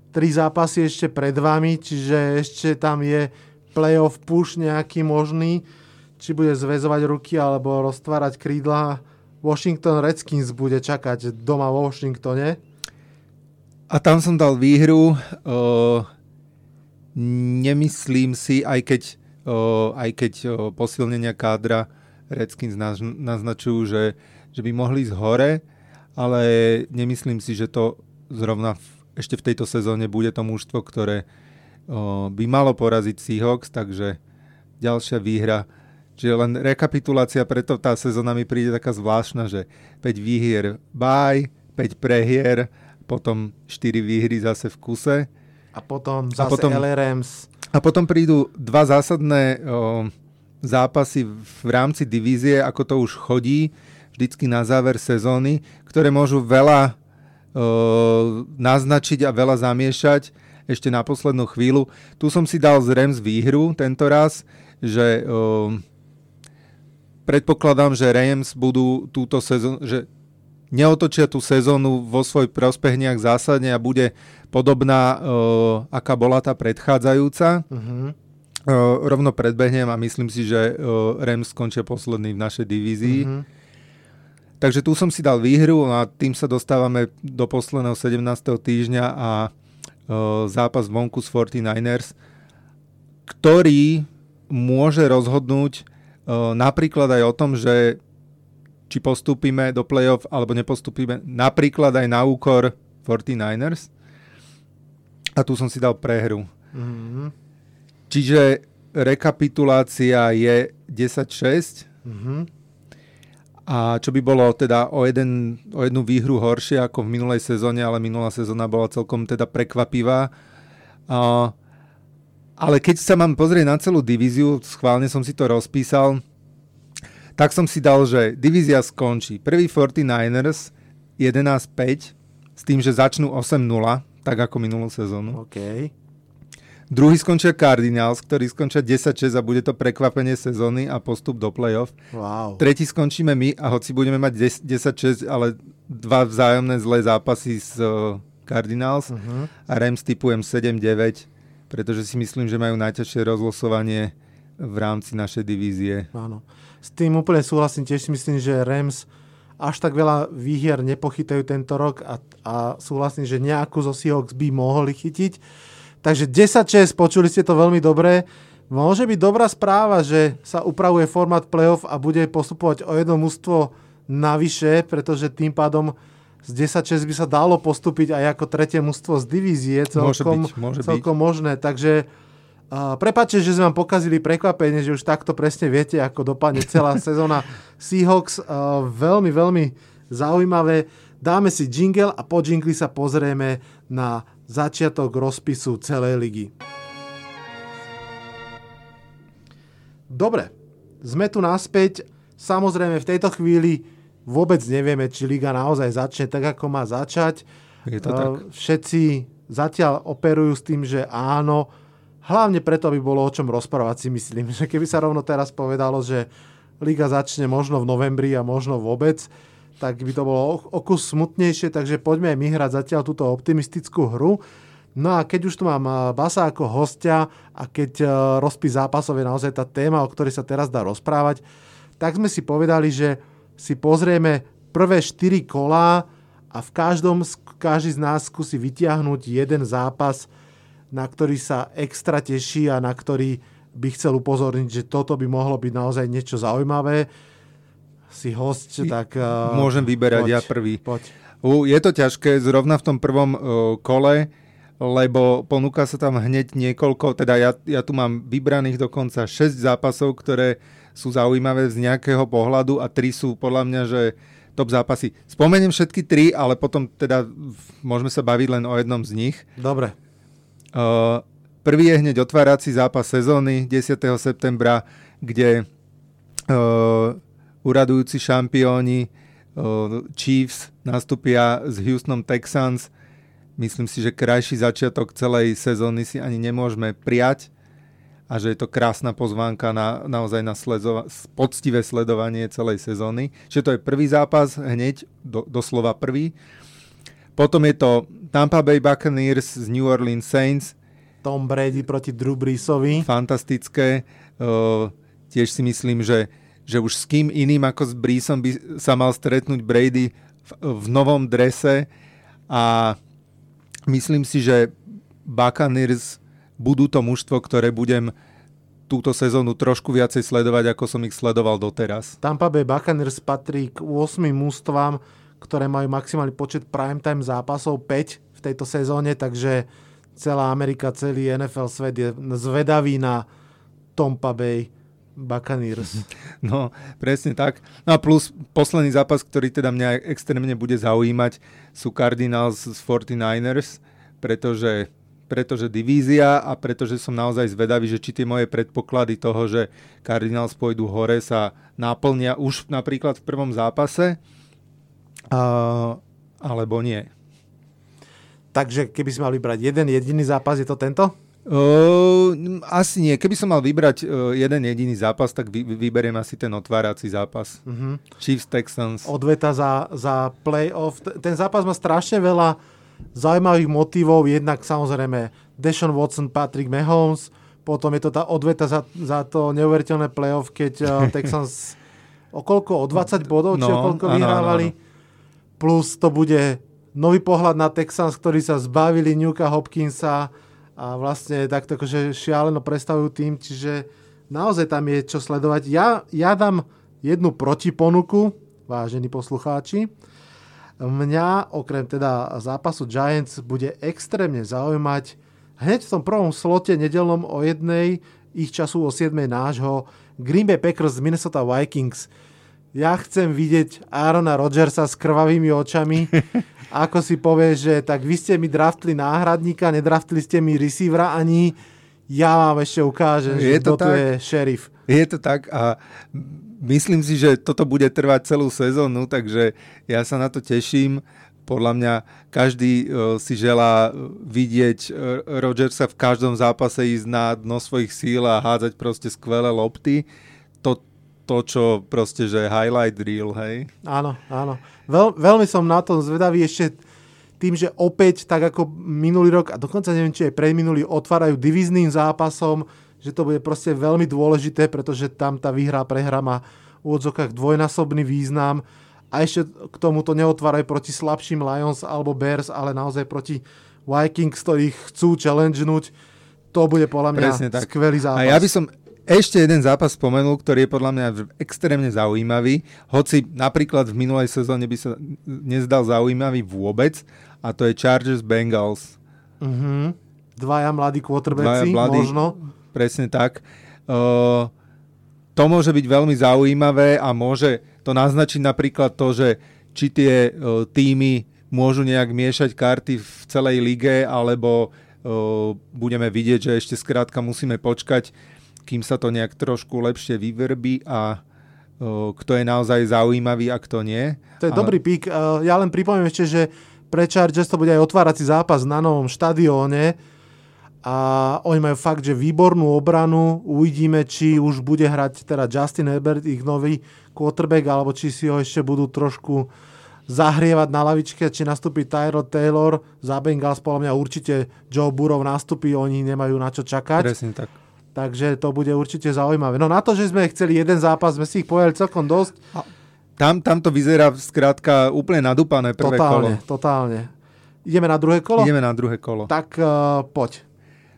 tri zápasy ešte pred vami, čiže ešte tam je playoff push nejaký možný či bude zväzovať ruky alebo roztvárať krídla. Washington Redskins bude čakať doma vo Washingtone. A tam som dal výhru. Uh, nemyslím si, aj keď, uh, aj keď uh, posilnenia kádra Redskins naz, naznačujú, že, že by mohli ísť hore, ale nemyslím si, že to zrovna v, ešte v tejto sezóne bude to mužstvo, ktoré uh, by malo poraziť Seahawks, takže ďalšia výhra Čiže len rekapitulácia, preto tá sezóna mi príde taká zvláštna, že 5 výhier bye, 5 prehier, potom 4 výhry zase v kuse. A potom zase a potom, LRMs. A potom prídu dva zásadné o, zápasy v rámci divízie, ako to už chodí, vždycky na záver sezóny, ktoré môžu veľa o, naznačiť a veľa zamiešať ešte na poslednú chvíľu. Tu som si dal z Rams výhru tento raz, že o, predpokladám, že Rams budú túto sezónu, že neotočia tú sezónu vo svoj prospech nejak zásadne a bude podobná, uh, aká bola tá predchádzajúca. Uh-huh. Uh, rovno predbehnem a myslím si, že uh, Rams skončia posledný v našej divízii. Uh-huh. Takže tu som si dal výhru a tým sa dostávame do posledného 17. týždňa a zápas vonku s 49ers, ktorý môže rozhodnúť napríklad aj o tom, že či postúpime do playoff alebo nepostúpime napríklad aj na úkor 49ers. A tu som si dal prehru. Mm-hmm. Čiže rekapitulácia je 10-6. Mm-hmm. A čo by bolo teda o, jeden, o jednu výhru horšie ako v minulej sezóne, ale minulá sezóna bola celkom teda prekvapivá. Uh, ale keď sa mám pozrieť na celú divíziu, schválne som si to rozpísal, tak som si dal, že divízia skončí. Prvý 49ers 11-5 s tým, že začnú 8-0, tak ako minulú sezónu. OK. Druhý skončia Cardinals, ktorí skončia 10-6 a bude to prekvapenie sezóny a postup do playoff. Wow. Tretí skončíme my a hoci budeme mať 10-6, ale dva vzájomné zlé zápasy s uh, Cardinals uh-huh. a Rams typujem 7-9 pretože si myslím, že majú najťažšie rozlosovanie v rámci našej divízie. Áno. S tým úplne súhlasím, tiež si myslím, že Rams až tak veľa výhier nepochytajú tento rok a, a súhlasím, že nejakú zo Seahawks by mohli chytiť. Takže 10-6, počuli ste to veľmi dobre. Môže byť dobrá správa, že sa upravuje format playoff a bude postupovať o jedno mužstvo navyše, pretože tým pádom z 10-6 by sa dalo postúpiť aj ako tretie mužstvo z divízie. Celkom, môže byť, môže celkom byť. možné. Takže uh, prepáčte, že sme vám pokazili prekvapenie, že už takto presne viete, ako dopadne celá sezóna Seahawks. Uh, veľmi, veľmi zaujímavé. Dáme si jingle a po jingli sa pozrieme na začiatok rozpisu celej ligy. Dobre, sme tu naspäť. Samozrejme, v tejto chvíli vôbec nevieme, či liga naozaj začne tak, ako má začať. Je to tak. Všetci zatiaľ operujú s tým, že áno, hlavne preto, aby bolo o čom rozprávať si myslím, že keby sa rovno teraz povedalo, že liga začne možno v novembri a možno vôbec, tak by to bolo o kus smutnejšie, takže poďme aj my hrať zatiaľ túto optimistickú hru. No a keď už tu mám Basa ako hostia a keď rozpis zápasov je naozaj tá téma, o ktorej sa teraz dá rozprávať, tak sme si povedali, že si pozrieme prvé 4 kolá a v každom, každý z nás skúsi vytiahnuť jeden zápas, na ktorý sa extra teší a na ktorý by chcel upozorniť, že toto by mohlo byť naozaj niečo zaujímavé. Si host, tak... Uh, Môžem vyberať poď, ja prvý. Poď. Uh, je to ťažké, zrovna v tom prvom uh, kole, lebo ponúka sa tam hneď niekoľko, teda ja, ja tu mám vybraných dokonca 6 zápasov, ktoré sú zaujímavé z nejakého pohľadu a 3 sú podľa mňa, že top zápasy. Spomeniem všetky tri, ale potom teda môžeme sa baviť len o jednom z nich. Dobre. Uh, prvý je hneď otvárací zápas sezóny 10. septembra, kde uh, uradujúci šampióni Chiefs nastúpia s Houstonom Texans. Myslím si, že krajší začiatok celej sezóny si ani nemôžeme prijať a že je to krásna pozvánka na, naozaj na sledova- poctivé sledovanie celej sezóny. Čiže to je prvý zápas, hneď, do, doslova prvý. Potom je to Tampa Bay Buccaneers z New Orleans Saints. Tom Brady proti Drew Breesovi. Fantastické. Uh, tiež si myslím, že, že už s kým iným ako s Breesom by sa mal stretnúť Brady v, v novom drese a myslím si, že Buccaneers budú to mužstvo, ktoré budem túto sezónu trošku viacej sledovať, ako som ich sledoval doteraz. Tampa Bay Buccaneers patrí k 8 mústvám, ktoré majú maximálny počet primetime zápasov 5 v tejto sezóne, takže celá Amerika, celý NFL svet je zvedavý na Tampa Bay Buccaneers. No, presne tak. No a plus posledný zápas, ktorý teda mňa extrémne bude zaujímať, sú Cardinals z 49ers, pretože pretože divízia a pretože som naozaj zvedavý, že či tie moje predpoklady toho, že Cardinals pôjdu hore sa naplnia už napríklad v prvom zápase, a, alebo nie. Takže keby si mal vybrať jeden jediný zápas, je to tento? Uh, asi nie. Keby som mal vybrať uh, jeden jediný zápas, tak vy, vyberiem asi ten otvárací zápas. Uh-huh. Chiefs Texans. Odveta za, za playoff. Ten zápas má strašne veľa zaujímavých motivov. Jednak samozrejme Deshaun Watson, Patrick Mahomes, potom je to tá odveta za, za to neuveriteľné playoff, keď uh, Texans o koľko? O 20 bodov? No, či o koľko vyhrávali? Ano, ano. Plus to bude nový pohľad na Texans, ktorí sa zbavili Newka Hopkinsa a vlastne takto akože šialeno predstavujú tým, čiže naozaj tam je čo sledovať. Ja, ja dám jednu protiponuku, vážení poslucháči. Mňa okrem teda zápasu Giants bude extrémne zaujímať hneď v tom prvom slote nedelnom o jednej, ich času o 7 nášho, Green Bay Packers z Minnesota Vikings. Ja chcem vidieť Aarona Rodgersa s krvavými očami ako si povie, že tak vy ste mi draftli náhradníka, nedraftli ste mi receivera ani ja vám ešte ukážem, je že to tu je šerif. Je to tak a myslím si, že toto bude trvať celú sezónu, takže ja sa na to teším. Podľa mňa každý uh, si želá vidieť uh, Rodgersa v každom zápase ísť na dno svojich síl a hádzať proste skvelé lopty. To, to, čo proste, že highlight reel, hej? Áno, áno. Veľ, veľmi som na to zvedavý ešte tým, že opäť, tak ako minulý rok, a dokonca neviem, či aj predminulý, otvárajú divízným zápasom, že to bude proste veľmi dôležité, pretože tam tá výhra, prehra má v úvodzokách dvojnásobný význam. A ešte k tomu to neotvárajú proti slabším Lions alebo Bears, ale naozaj proti Vikings, ktorých chcú challengenúť. To bude podľa mňa skvelý zápas. A ja by som ešte jeden zápas spomenul, ktorý je podľa mňa extrémne zaujímavý, hoci napríklad v minulej sezóne by sa nezdal zaujímavý vôbec, a to je Chargers Bengals. Uh-huh. Dvaja mladí quarterbacki, možno. Presne tak. Uh, to môže byť veľmi zaujímavé a môže to naznačiť napríklad to, že či tie uh, týmy môžu nejak miešať karty v celej lige, alebo uh, budeme vidieť, že ešte skrátka musíme počkať kým sa to nejak trošku lepšie vyverbí a kto je naozaj zaujímavý a kto nie. To je a... dobrý pík. Ja len pripomiem ešte, že pre Chargers to bude aj otvárací zápas na novom štadióne a oni majú fakt, že výbornú obranu. Uvidíme, či už bude hrať teda Justin Herbert, ich nový quarterback, alebo či si ho ešte budú trošku zahrievať na lavičke, či nastúpi Tyro Taylor. Za Bengals podľa mňa určite Joe Burrow nastúpi, oni nemajú na čo čakať. Presne tak Takže to bude určite zaujímavé. No na to, že sme chceli jeden zápas, sme si ich povedali celkom dosť. Tam, tam to vyzerá skrátka úplne nadúpané prvé totálne, kolo. totálne. Ideme na druhé kolo? Ideme na druhé kolo. Tak uh, poď.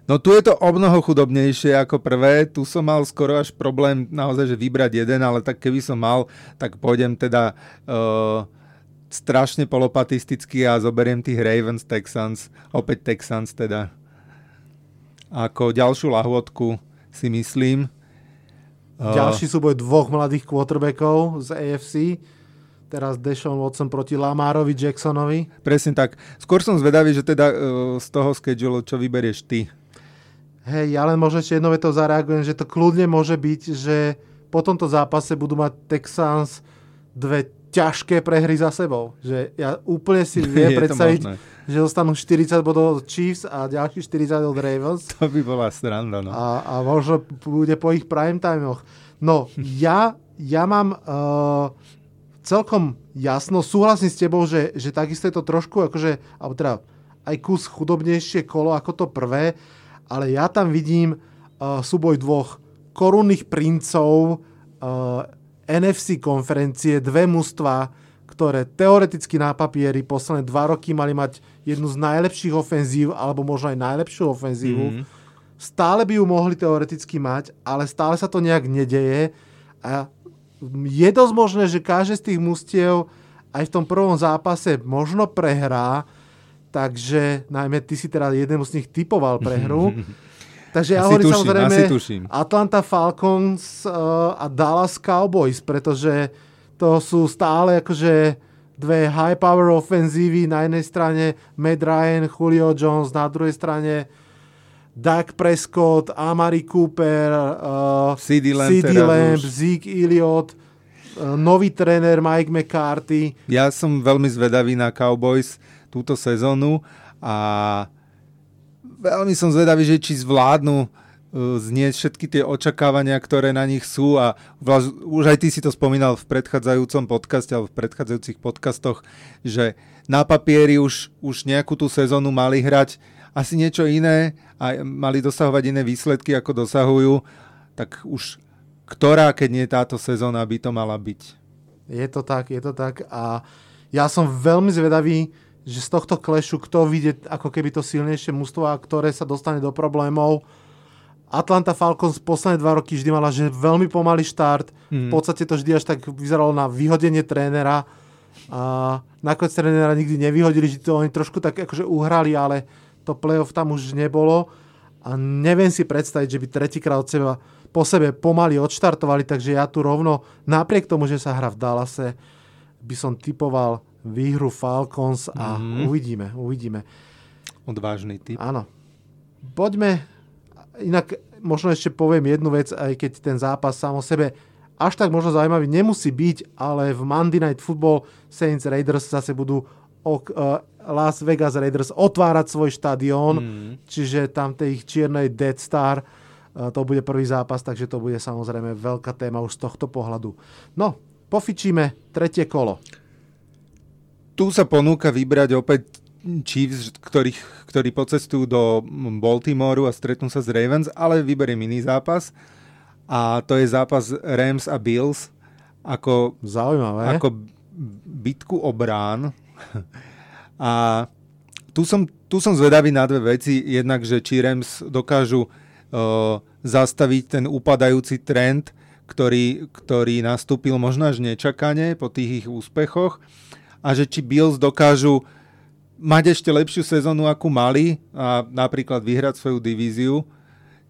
No tu je to o mnoho chudobnejšie ako prvé. Tu som mal skoro až problém naozaj, že vybrať jeden, ale tak keby som mal, tak pôjdem teda uh, strašne polopatisticky a zoberiem tých Ravens, Texans, opäť Texans teda. Ako ďalšiu lahôdku si myslím. Uh, Ďalší súboj dvoch mladých quarterbackov z AFC. Teraz Deshaun Watson proti Lamárovi Jacksonovi. Presne tak. Skôr som zvedavý, že teda uh, z toho schedule, čo vyberieš ty. Hej, ja len možno ešte jednou vetou zareagujem, že to kľudne môže byť, že po tomto zápase budú mať Texans dve ťažké prehry za sebou. Že ja úplne si viem predstaviť, že dostanú 40 bodov od Chiefs a ďalších 40 od Ravens. To by bola sranda, no. A, a možno bude po ich prime timeoch. No, ja, ja mám uh, celkom jasno, súhlasím s tebou, že, že takisto je to trošku akože, alebo teda aj kus chudobnejšie kolo ako to prvé, ale ja tam vidím uh, súboj dvoch korunných princov uh, NFC konferencie, dve mužstva, ktoré teoreticky na papieri posledné dva roky mali mať jednu z najlepších ofenzív, alebo možno aj najlepšiu ofenzívu. Mm-hmm. Stále by ju mohli teoreticky mať, ale stále sa to nejak nedeje. A je dosť možné, že každé z tých mustiev aj v tom prvom zápase možno prehrá, takže najmä ty si teda jednému z nich typoval prehru. Takže ja hovorím samozrejme Atlanta Falcons uh, a Dallas Cowboys, pretože to sú stále akože dve high power ofenzívy. Na jednej strane Matt Ryan, Julio Jones, na druhej strane Dak Prescott, Amari Cooper, uh, CD Lamb, CD Lamb Zeke Elliott, uh, nový tréner Mike McCarthy. Ja som veľmi zvedavý na Cowboys túto sezónu a veľmi som zvedavý, že či zvládnu uh, znieť všetky tie očakávania, ktoré na nich sú a vlaž, už aj ty si to spomínal v predchádzajúcom podcaste alebo v predchádzajúcich podcastoch, že na papieri už, už nejakú tú sezónu mali hrať asi niečo iné a mali dosahovať iné výsledky, ako dosahujú, tak už ktorá, keď nie táto sezóna, by to mala byť? Je to tak, je to tak a ja som veľmi zvedavý, že z tohto klešu kto vidie ako keby to silnejšie mužstvo a ktoré sa dostane do problémov. Atlanta Falcons posledné dva roky vždy mala že veľmi pomalý štart. Mm. V mhm. podstate to vždy až tak vyzeralo na vyhodenie trénera. A nakoniec trénera nikdy nevyhodili, že to oni trošku tak akože uhrali, ale to playoff tam už nebolo. A neviem si predstaviť, že by tretíkrát od seba po sebe pomaly odštartovali, takže ja tu rovno, napriek tomu, že sa hra v Dallase, by som typoval výhru Falcons a mm-hmm. uvidíme, uvidíme. Odvážny typ. Áno. Poďme, inak možno ešte poviem jednu vec, aj keď ten zápas sám o sebe až tak možno zaujímavý nemusí byť, ale v Monday Night Football Saints Raiders zase budú ok, uh, Las Vegas Raiders otvárať svoj štadión, mm. čiže tam tej ich čiernej Dead Star, uh, to bude prvý zápas, takže to bude samozrejme veľká téma už z tohto pohľadu. No, pofičíme tretie kolo tu sa ponúka vybrať opäť Chiefs, ktorých, ktorí pocestujú do Baltimoru a stretnú sa s Ravens, ale vyberiem iný zápas. A to je zápas Rams a Bills ako, Zaujímavé. ako bitku o brán. A tu som, tu som zvedavý na dve veci. Jednak, že či Rams dokážu uh, zastaviť ten upadajúci trend, ktorý, ktorý nastúpil možno až nečakane po tých ich úspechoch a že či Bills dokážu mať ešte lepšiu sezónu, ako mali a napríklad vyhrať svoju divíziu,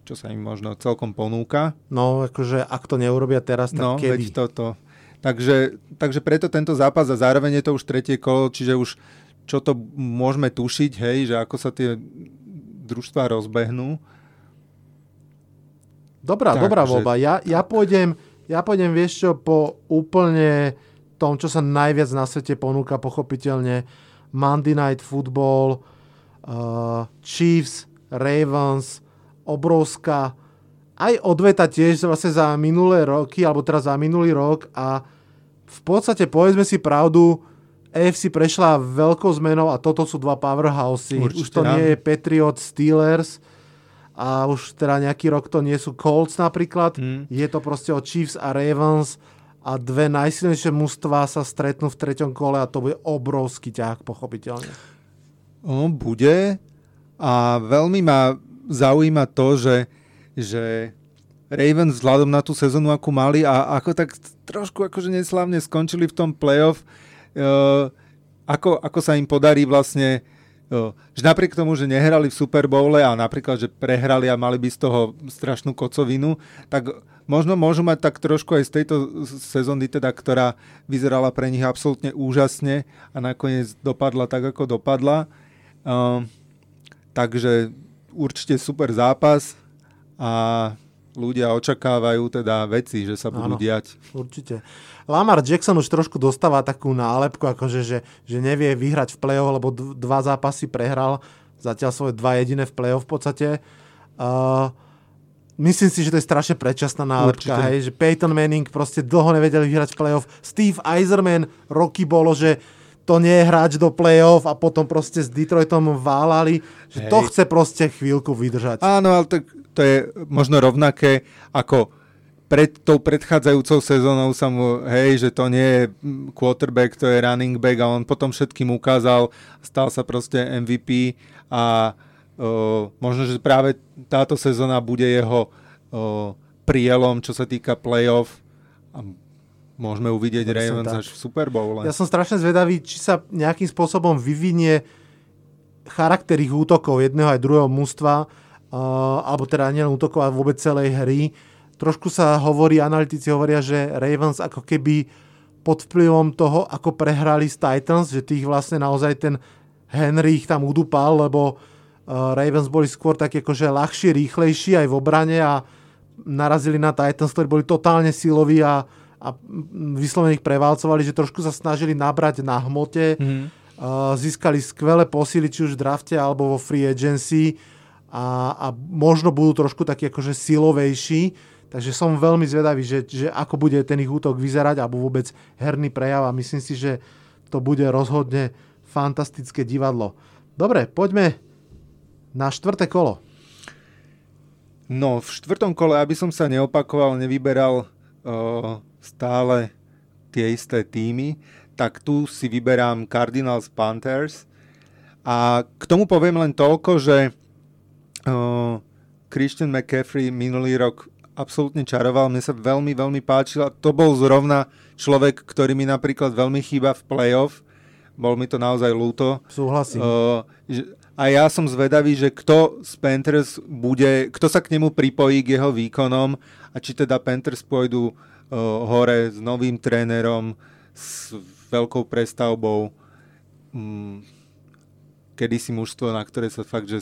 čo sa im možno celkom ponúka. No, akože ak to neurobia teraz, tak no, kedy? Veď toto. Takže, takže preto tento zápas a zároveň je to už tretie kolo, čiže už čo to môžeme tušiť, hej, že ako sa tie družstva rozbehnú. Dobrá, tak, dobrá že... voľba. Ja, ja, pôjdem, ja pôjdem, vieš čo, po úplne tom, čo sa najviac na svete ponúka, pochopiteľne Monday Night Football, uh, Chiefs, Ravens, obrovská aj odveta tiež vlastne za minulé roky, alebo teraz za minulý rok a v podstate povedzme si pravdu, AFC prešla veľkou zmenou a toto sú dva powerhousey. Určite, Už to nie je Patriot Steelers, a už teda nejaký rok to nie sú Colts napríklad, Mm. je to proste o Chiefs a Ravens a dve najsilnejšie mužstva sa stretnú v treťom kole a to bude obrovský ťah, pochopiteľne. O, bude a veľmi ma zaujíma to, že, že Ravens vzhľadom na tú sezónu, akú mali a ako tak trošku akože neslavne skončili v tom playoff, uh, ako, ako sa im podarí vlastne uh, že napriek tomu, že nehrali v Super Bowle a napríklad, že prehrali a mali by z toho strašnú kocovinu, tak možno môžu mať tak trošku aj z tejto sezóny, teda, ktorá vyzerala pre nich absolútne úžasne a nakoniec dopadla tak, ako dopadla. Uh, takže určite super zápas a ľudia očakávajú teda veci, že sa budú Áno. diať. Určite. Lamar Jackson už trošku dostáva takú nálepku, akože, že, že nevie vyhrať v play-off, lebo dva zápasy prehral, zatiaľ svoje dva jediné v play-off v podstate. Uh, myslím si, že to je strašne predčasná nálepka, Určite. hej, že Peyton Manning proste dlho nevedeli vyhrať v play-off. Steve Eiserman roky bolo, že to nie je hráč do play-off a potom proste s Detroitom válali, že to Hej. chce proste chvíľku vydržať. Áno, ale tak to je možno rovnaké ako pred tou predchádzajúcou sezónou sa mu, hej, že to nie je quarterback, to je running back a on potom všetkým ukázal, stal sa proste MVP a možno, že práve táto sezóna bude jeho prielom, čo sa týka playoff a môžeme uvidieť Presne Ravens až v Super Bowl. Ja som strašne zvedavý, či sa nejakým spôsobom vyvinie charakter ich útokov jedného aj druhého mužstva, uh, alebo teda nielen útokov, ale vôbec celej hry. Trošku sa hovorí, analytici hovoria, že Ravens ako keby pod vplyvom toho, ako prehrali s Titans, že tých vlastne naozaj ten Henry ich tam udupal, lebo uh, Ravens boli skôr tak akože ľahšie, rýchlejší aj v obrane a narazili na Titans, ktorí boli totálne siloví a, a mm, vyslovene ich prevalcovali, že trošku sa snažili nabrať na hmote. Uh, získali skvelé posily, či už v drafte alebo vo free agency a, a možno budú trošku takí akože silovejší. Takže som veľmi zvedavý, že, že ako bude ten ich útok vyzerať alebo vôbec herný prejav a myslím si, že to bude rozhodne fantastické divadlo. Dobre, poďme na štvrté kolo. No, v štvrtom kole, aby som sa neopakoval, nevyberal uh, stále tie isté týmy, tak tu si vyberám Cardinals Panthers. A k tomu poviem len toľko, že uh, Christian McCaffrey minulý rok absolútne čaroval, mne sa veľmi, veľmi páčil a to bol zrovna človek, ktorý mi napríklad veľmi chýba v playoff. Bol mi to naozaj ľúto. Súhlasím. Uh, že- a ja som zvedavý, že kto z Panthers bude, kto sa k nemu pripojí k jeho výkonom a či teda Panthers pôjdu uh, hore s novým trénerom, s veľkou prestavbou. Mm, kedysi mužstvo, na ktoré sa fakt, že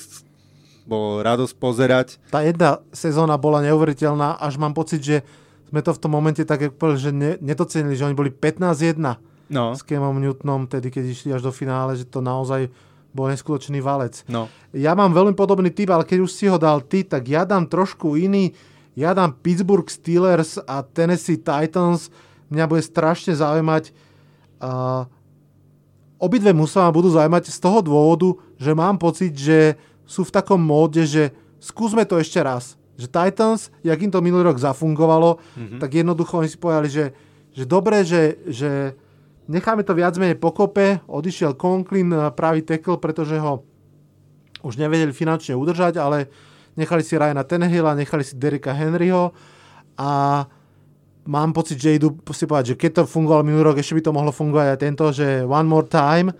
bolo radosť pozerať. Tá jedna sezóna bola neuveriteľná, až mám pocit, že sme to v tom momente tak že ne, nedocenili, že oni boli 15-1 No, s Kemom Newtonom, tedy keď išli až do finále, že to naozaj bol neskutočný valec. no. Ja mám veľmi podobný typ, ale keď už si ho dal ty, tak ja dám trošku iný. Ja dám Pittsburgh Steelers a Tennessee Titans. Mňa bude strašne zaujímať. Uh, obidve musia ma budú zaujímať z toho dôvodu, že mám pocit, že sú v takom móde, že skúsme to ešte raz. Že Titans, jak im to minulý rok zafungovalo, mm-hmm. tak jednoducho oni si povedali, že, že dobre, že, že necháme to viac menej pokope. Odišiel Conklin, eh, pravý tackle, pretože ho už nevedeli finančne udržať, ale nechali si Ryana Tannehilla, nechali si Derika Henryho a mám pocit, že idú si povedať, že keď to fungovalo minulý rok, ešte by to mohlo fungovať aj tento, že one more time.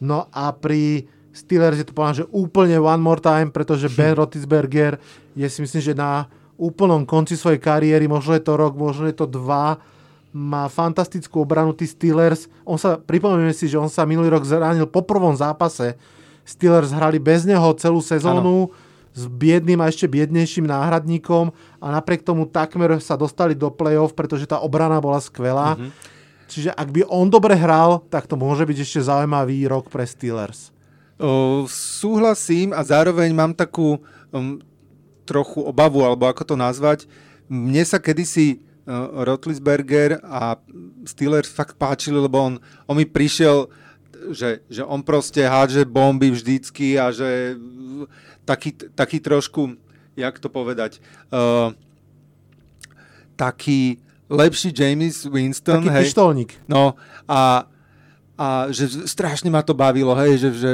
No a pri Steelers je to povedané, že úplne one more time, pretože Ben Roethlisberger je si myslím, že na úplnom konci svojej kariéry, možno je to rok, možno je to dva, má fantastickú obranu tí Steelers. On sa, pripomíname si, že on sa minulý rok zranil po prvom zápase. Steelers hrali bez neho celú sezónu s biedným a ešte biednejším náhradníkom a napriek tomu takmer sa dostali do play-off, pretože tá obrana bola skvelá. Mm-hmm. Čiže ak by on dobre hral, tak to môže byť ešte zaujímavý rok pre Steelers. O, súhlasím a zároveň mám takú um, trochu obavu, alebo ako to nazvať. Mne sa kedysi Rotlisberger a Steelers fakt páčili, lebo on, on mi prišiel, že, že on proste hádže bomby vždycky a že taký, taký trošku jak to povedať, uh, taký lepší James Winston. Taký hej. pištolník. No a, a že strašne ma to bavilo, hej, že, že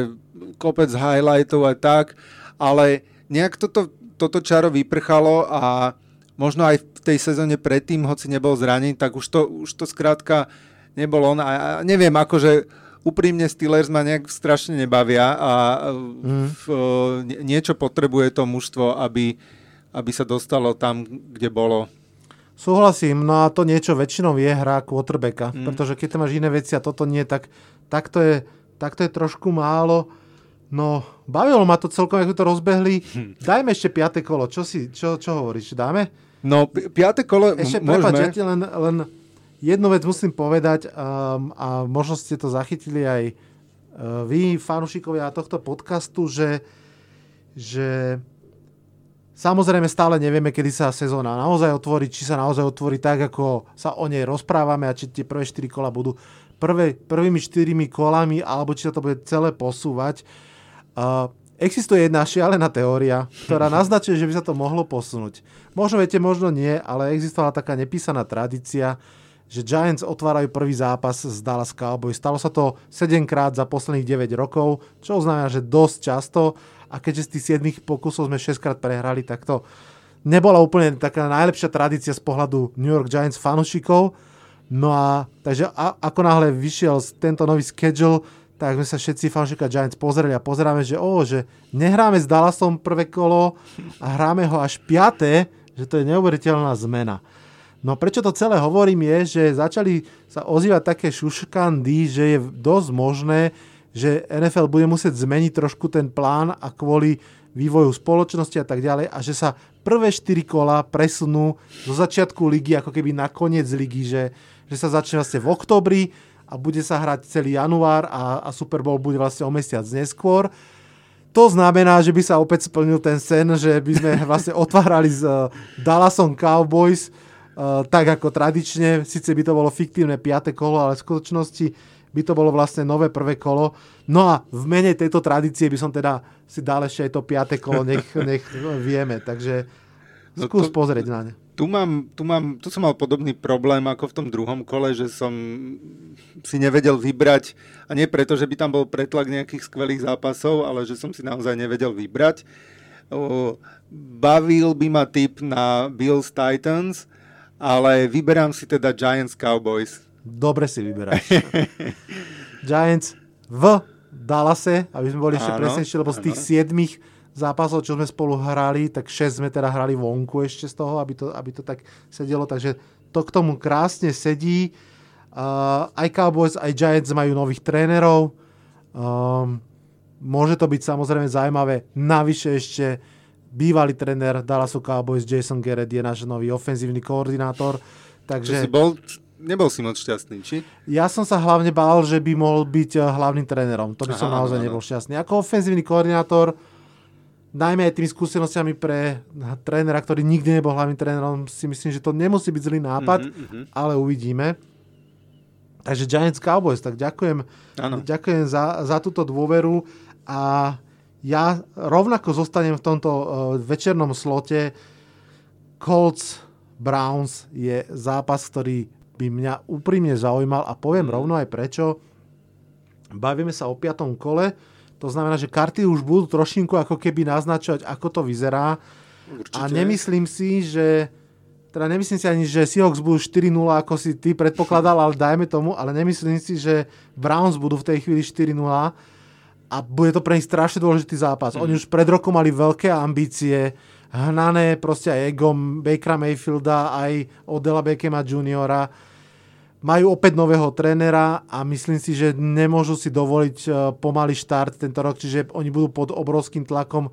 kopec highlightov a tak, ale nejak toto, toto čaro vyprchalo a možno aj v tej sezóne predtým, hoci nebol zranený, tak už to, už to skrátka nebol on a, neviem, akože úprimne Steelers ma nejak strašne nebavia a mm. v, niečo potrebuje to mužstvo, aby, aby sa dostalo tam, kde bolo. Súhlasím, no a to niečo väčšinou je hra quarterbacka, mm. pretože keď máš iné veci a toto nie, tak, tak, to je, tak to je trošku málo. No, bavilo ma to celkom, ako to rozbehli. Dajme ešte piate kolo. Čo, si, čo, čo hovoríš? Dáme? No, piate kolo Ešte, môžeme. prepáč, ja len, len jednu vec musím povedať um, a možno ste to zachytili aj uh, vy, fanúšikovia tohto podcastu, že, že samozrejme stále nevieme, kedy sa sezóna naozaj otvorí, či sa naozaj otvorí tak, ako sa o nej rozprávame a či tie prvé 4 kola budú prvé, prvými 4 kolami, alebo či sa to bude celé posúvať. Uh, existuje jedna šialená teória, ktorá naznačuje, že by sa to mohlo posunúť. Možno viete, možno nie, ale existovala taká nepísaná tradícia, že Giants otvárajú prvý zápas z Dallas Cowboys. Stalo sa to 7 krát za posledných 9 rokov, čo znamená, že dosť často a keďže z tých 7 pokusov sme 6 krát prehrali, tak to nebola úplne taká najlepšia tradícia z pohľadu New York Giants fanúšikov. No a takže a, ako náhle vyšiel tento nový schedule, tak sme sa všetci fanšika Giants pozreli a pozeráme, že, oh, že nehráme s Dallasom prvé kolo a hráme ho až piaté, že to je neuveriteľná zmena. No prečo to celé hovorím je, že začali sa ozývať také šuškandy, že je dosť možné, že NFL bude musieť zmeniť trošku ten plán a kvôli vývoju spoločnosti a tak ďalej a že sa prvé 4 kola presunú zo začiatku ligy ako keby na koniec ligy, že, že sa začne vlastne v oktobri a bude sa hrať celý január a, a Super Bowl bude vlastne o mesiac neskôr. To znamená, že by sa opäť splnil ten sen, že by sme vlastne otvárali s uh, Dallasom Cowboys uh, tak ako tradične. Sice by to bolo fiktívne piate kolo, ale v skutočnosti by to bolo vlastne nové prvé kolo. No a v mene tejto tradície by som teda si dal ešte aj to piate kolo, nech, nech vieme. Takže skús no to... pozrieť na ne tu mám, tu mám, tu som mal podobný problém ako v tom druhom kole, že som si nevedel vybrať, a nie preto, že by tam bol pretlak nejakých skvelých zápasov, ale že som si naozaj nevedel vybrať. Bavil by ma typ na Bills Titans, ale vyberám si teda Giants Cowboys. Dobre si vyberáš. Giants v Dallase, aby sme boli ešte presnejšie, lebo z tých siedmých zápasov, čo sme spolu hrali, tak 6 sme teda hrali vonku ešte z toho, aby to, aby to tak sedelo, takže to k tomu krásne sedí. Uh, aj Cowboys, aj Giants majú nových trénerov. Um, môže to byť samozrejme zaujímavé. Navyše ešte bývalý tréner Dallasu Cowboys Jason Garrett je náš nový ofenzívny koordinátor. Takže... si bol, nebol si moc šťastný, či? Ja som sa hlavne bál, že by mohol byť hlavným trénerom. To by Aha, som naozaj ano. nebol šťastný. Ako ofenzívny koordinátor najmä aj tými skúsenostiami pre trénera, ktorý nikdy nebol hlavným trénerom, si myslím, že to nemusí byť zlý nápad, mm-hmm. ale uvidíme. Takže Giants Cowboys, tak ďakujem, ano. ďakujem za, za túto dôveru a ja rovnako zostanem v tomto uh, večernom slote. Colts Browns je zápas, ktorý by mňa úprimne zaujímal a poviem mm. rovno aj prečo. Bavíme sa o piatom kole to znamená, že karty už budú trošinku ako keby naznačovať, ako to vyzerá. Určite. A nemyslím si, že teda nemyslím si ani, že Seahawks budú 4-0, ako si ty predpokladal, ale dajme tomu, ale nemyslím si, že Browns budú v tej chvíli 4-0 a bude to pre nich strašne dôležitý zápas. Mm. Oni už pred rokom mali veľké ambície, hnané proste aj egom Bakera Mayfielda, aj Odela Beckema juniora majú opäť nového trénera a myslím si, že nemôžu si dovoliť e, pomalý štart tento rok, čiže oni budú pod obrovským tlakom,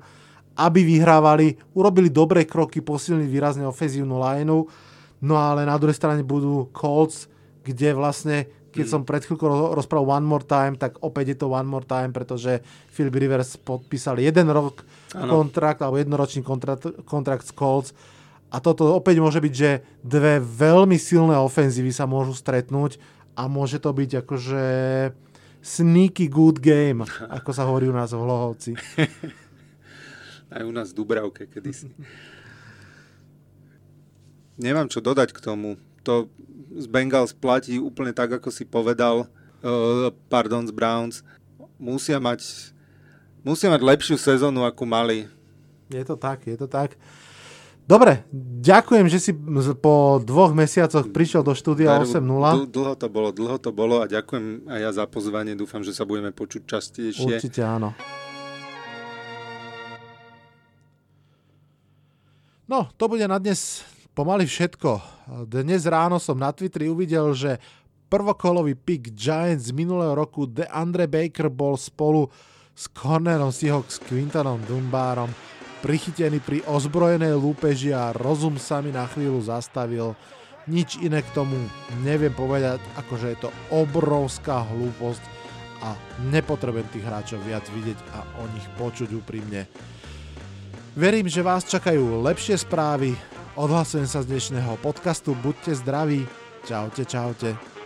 aby vyhrávali, urobili dobré kroky, posilnili výrazne ofenzívnu lineu, no ale na druhej strane budú Colts, kde vlastne, keď mm. som pred chvíľkou rozprával One More Time, tak opäť je to One More Time, pretože Philip Rivers podpísal jeden rok ano. kontrakt, alebo jednoročný kontrakt, kontrakt s Colts a toto opäť môže byť, že dve veľmi silné ofenzívy sa môžu stretnúť a môže to byť akože sneaky good game, ako sa hovorí u nás v Hlohovci. Aj u nás v Dubravke kedysi. Nemám čo dodať k tomu. To z Bengals platí úplne tak, ako si povedal. Uh, pardon, z Browns. Musia mať, musia mať lepšiu sezónu, ako mali. Je to tak, je to tak. Dobre, ďakujem, že si po dvoch mesiacoch prišiel do štúdia 8.0. Dlho to bolo, dlho to bolo a ďakujem aj ja za pozvanie. Dúfam, že sa budeme počuť častejšie. Určite áno. No, to bude na dnes pomaly všetko. Dnes ráno som na Twitteri uvidel, že prvokolový pick Giants z minulého roku DeAndre Baker bol spolu s Cornerom Seahawks Quintonom Dunbarom prichytený pri ozbrojenej lúpeži a rozum sa mi na chvíľu zastavil. Nič iné k tomu neviem povedať, ako že je to obrovská hlúposť a nepotrebujem tých hráčov viac vidieť a o nich počuť úprimne. Verím, že vás čakajú lepšie správy. Odhlasujem sa z dnešného podcastu. Buďte zdraví. Čaute, čaute.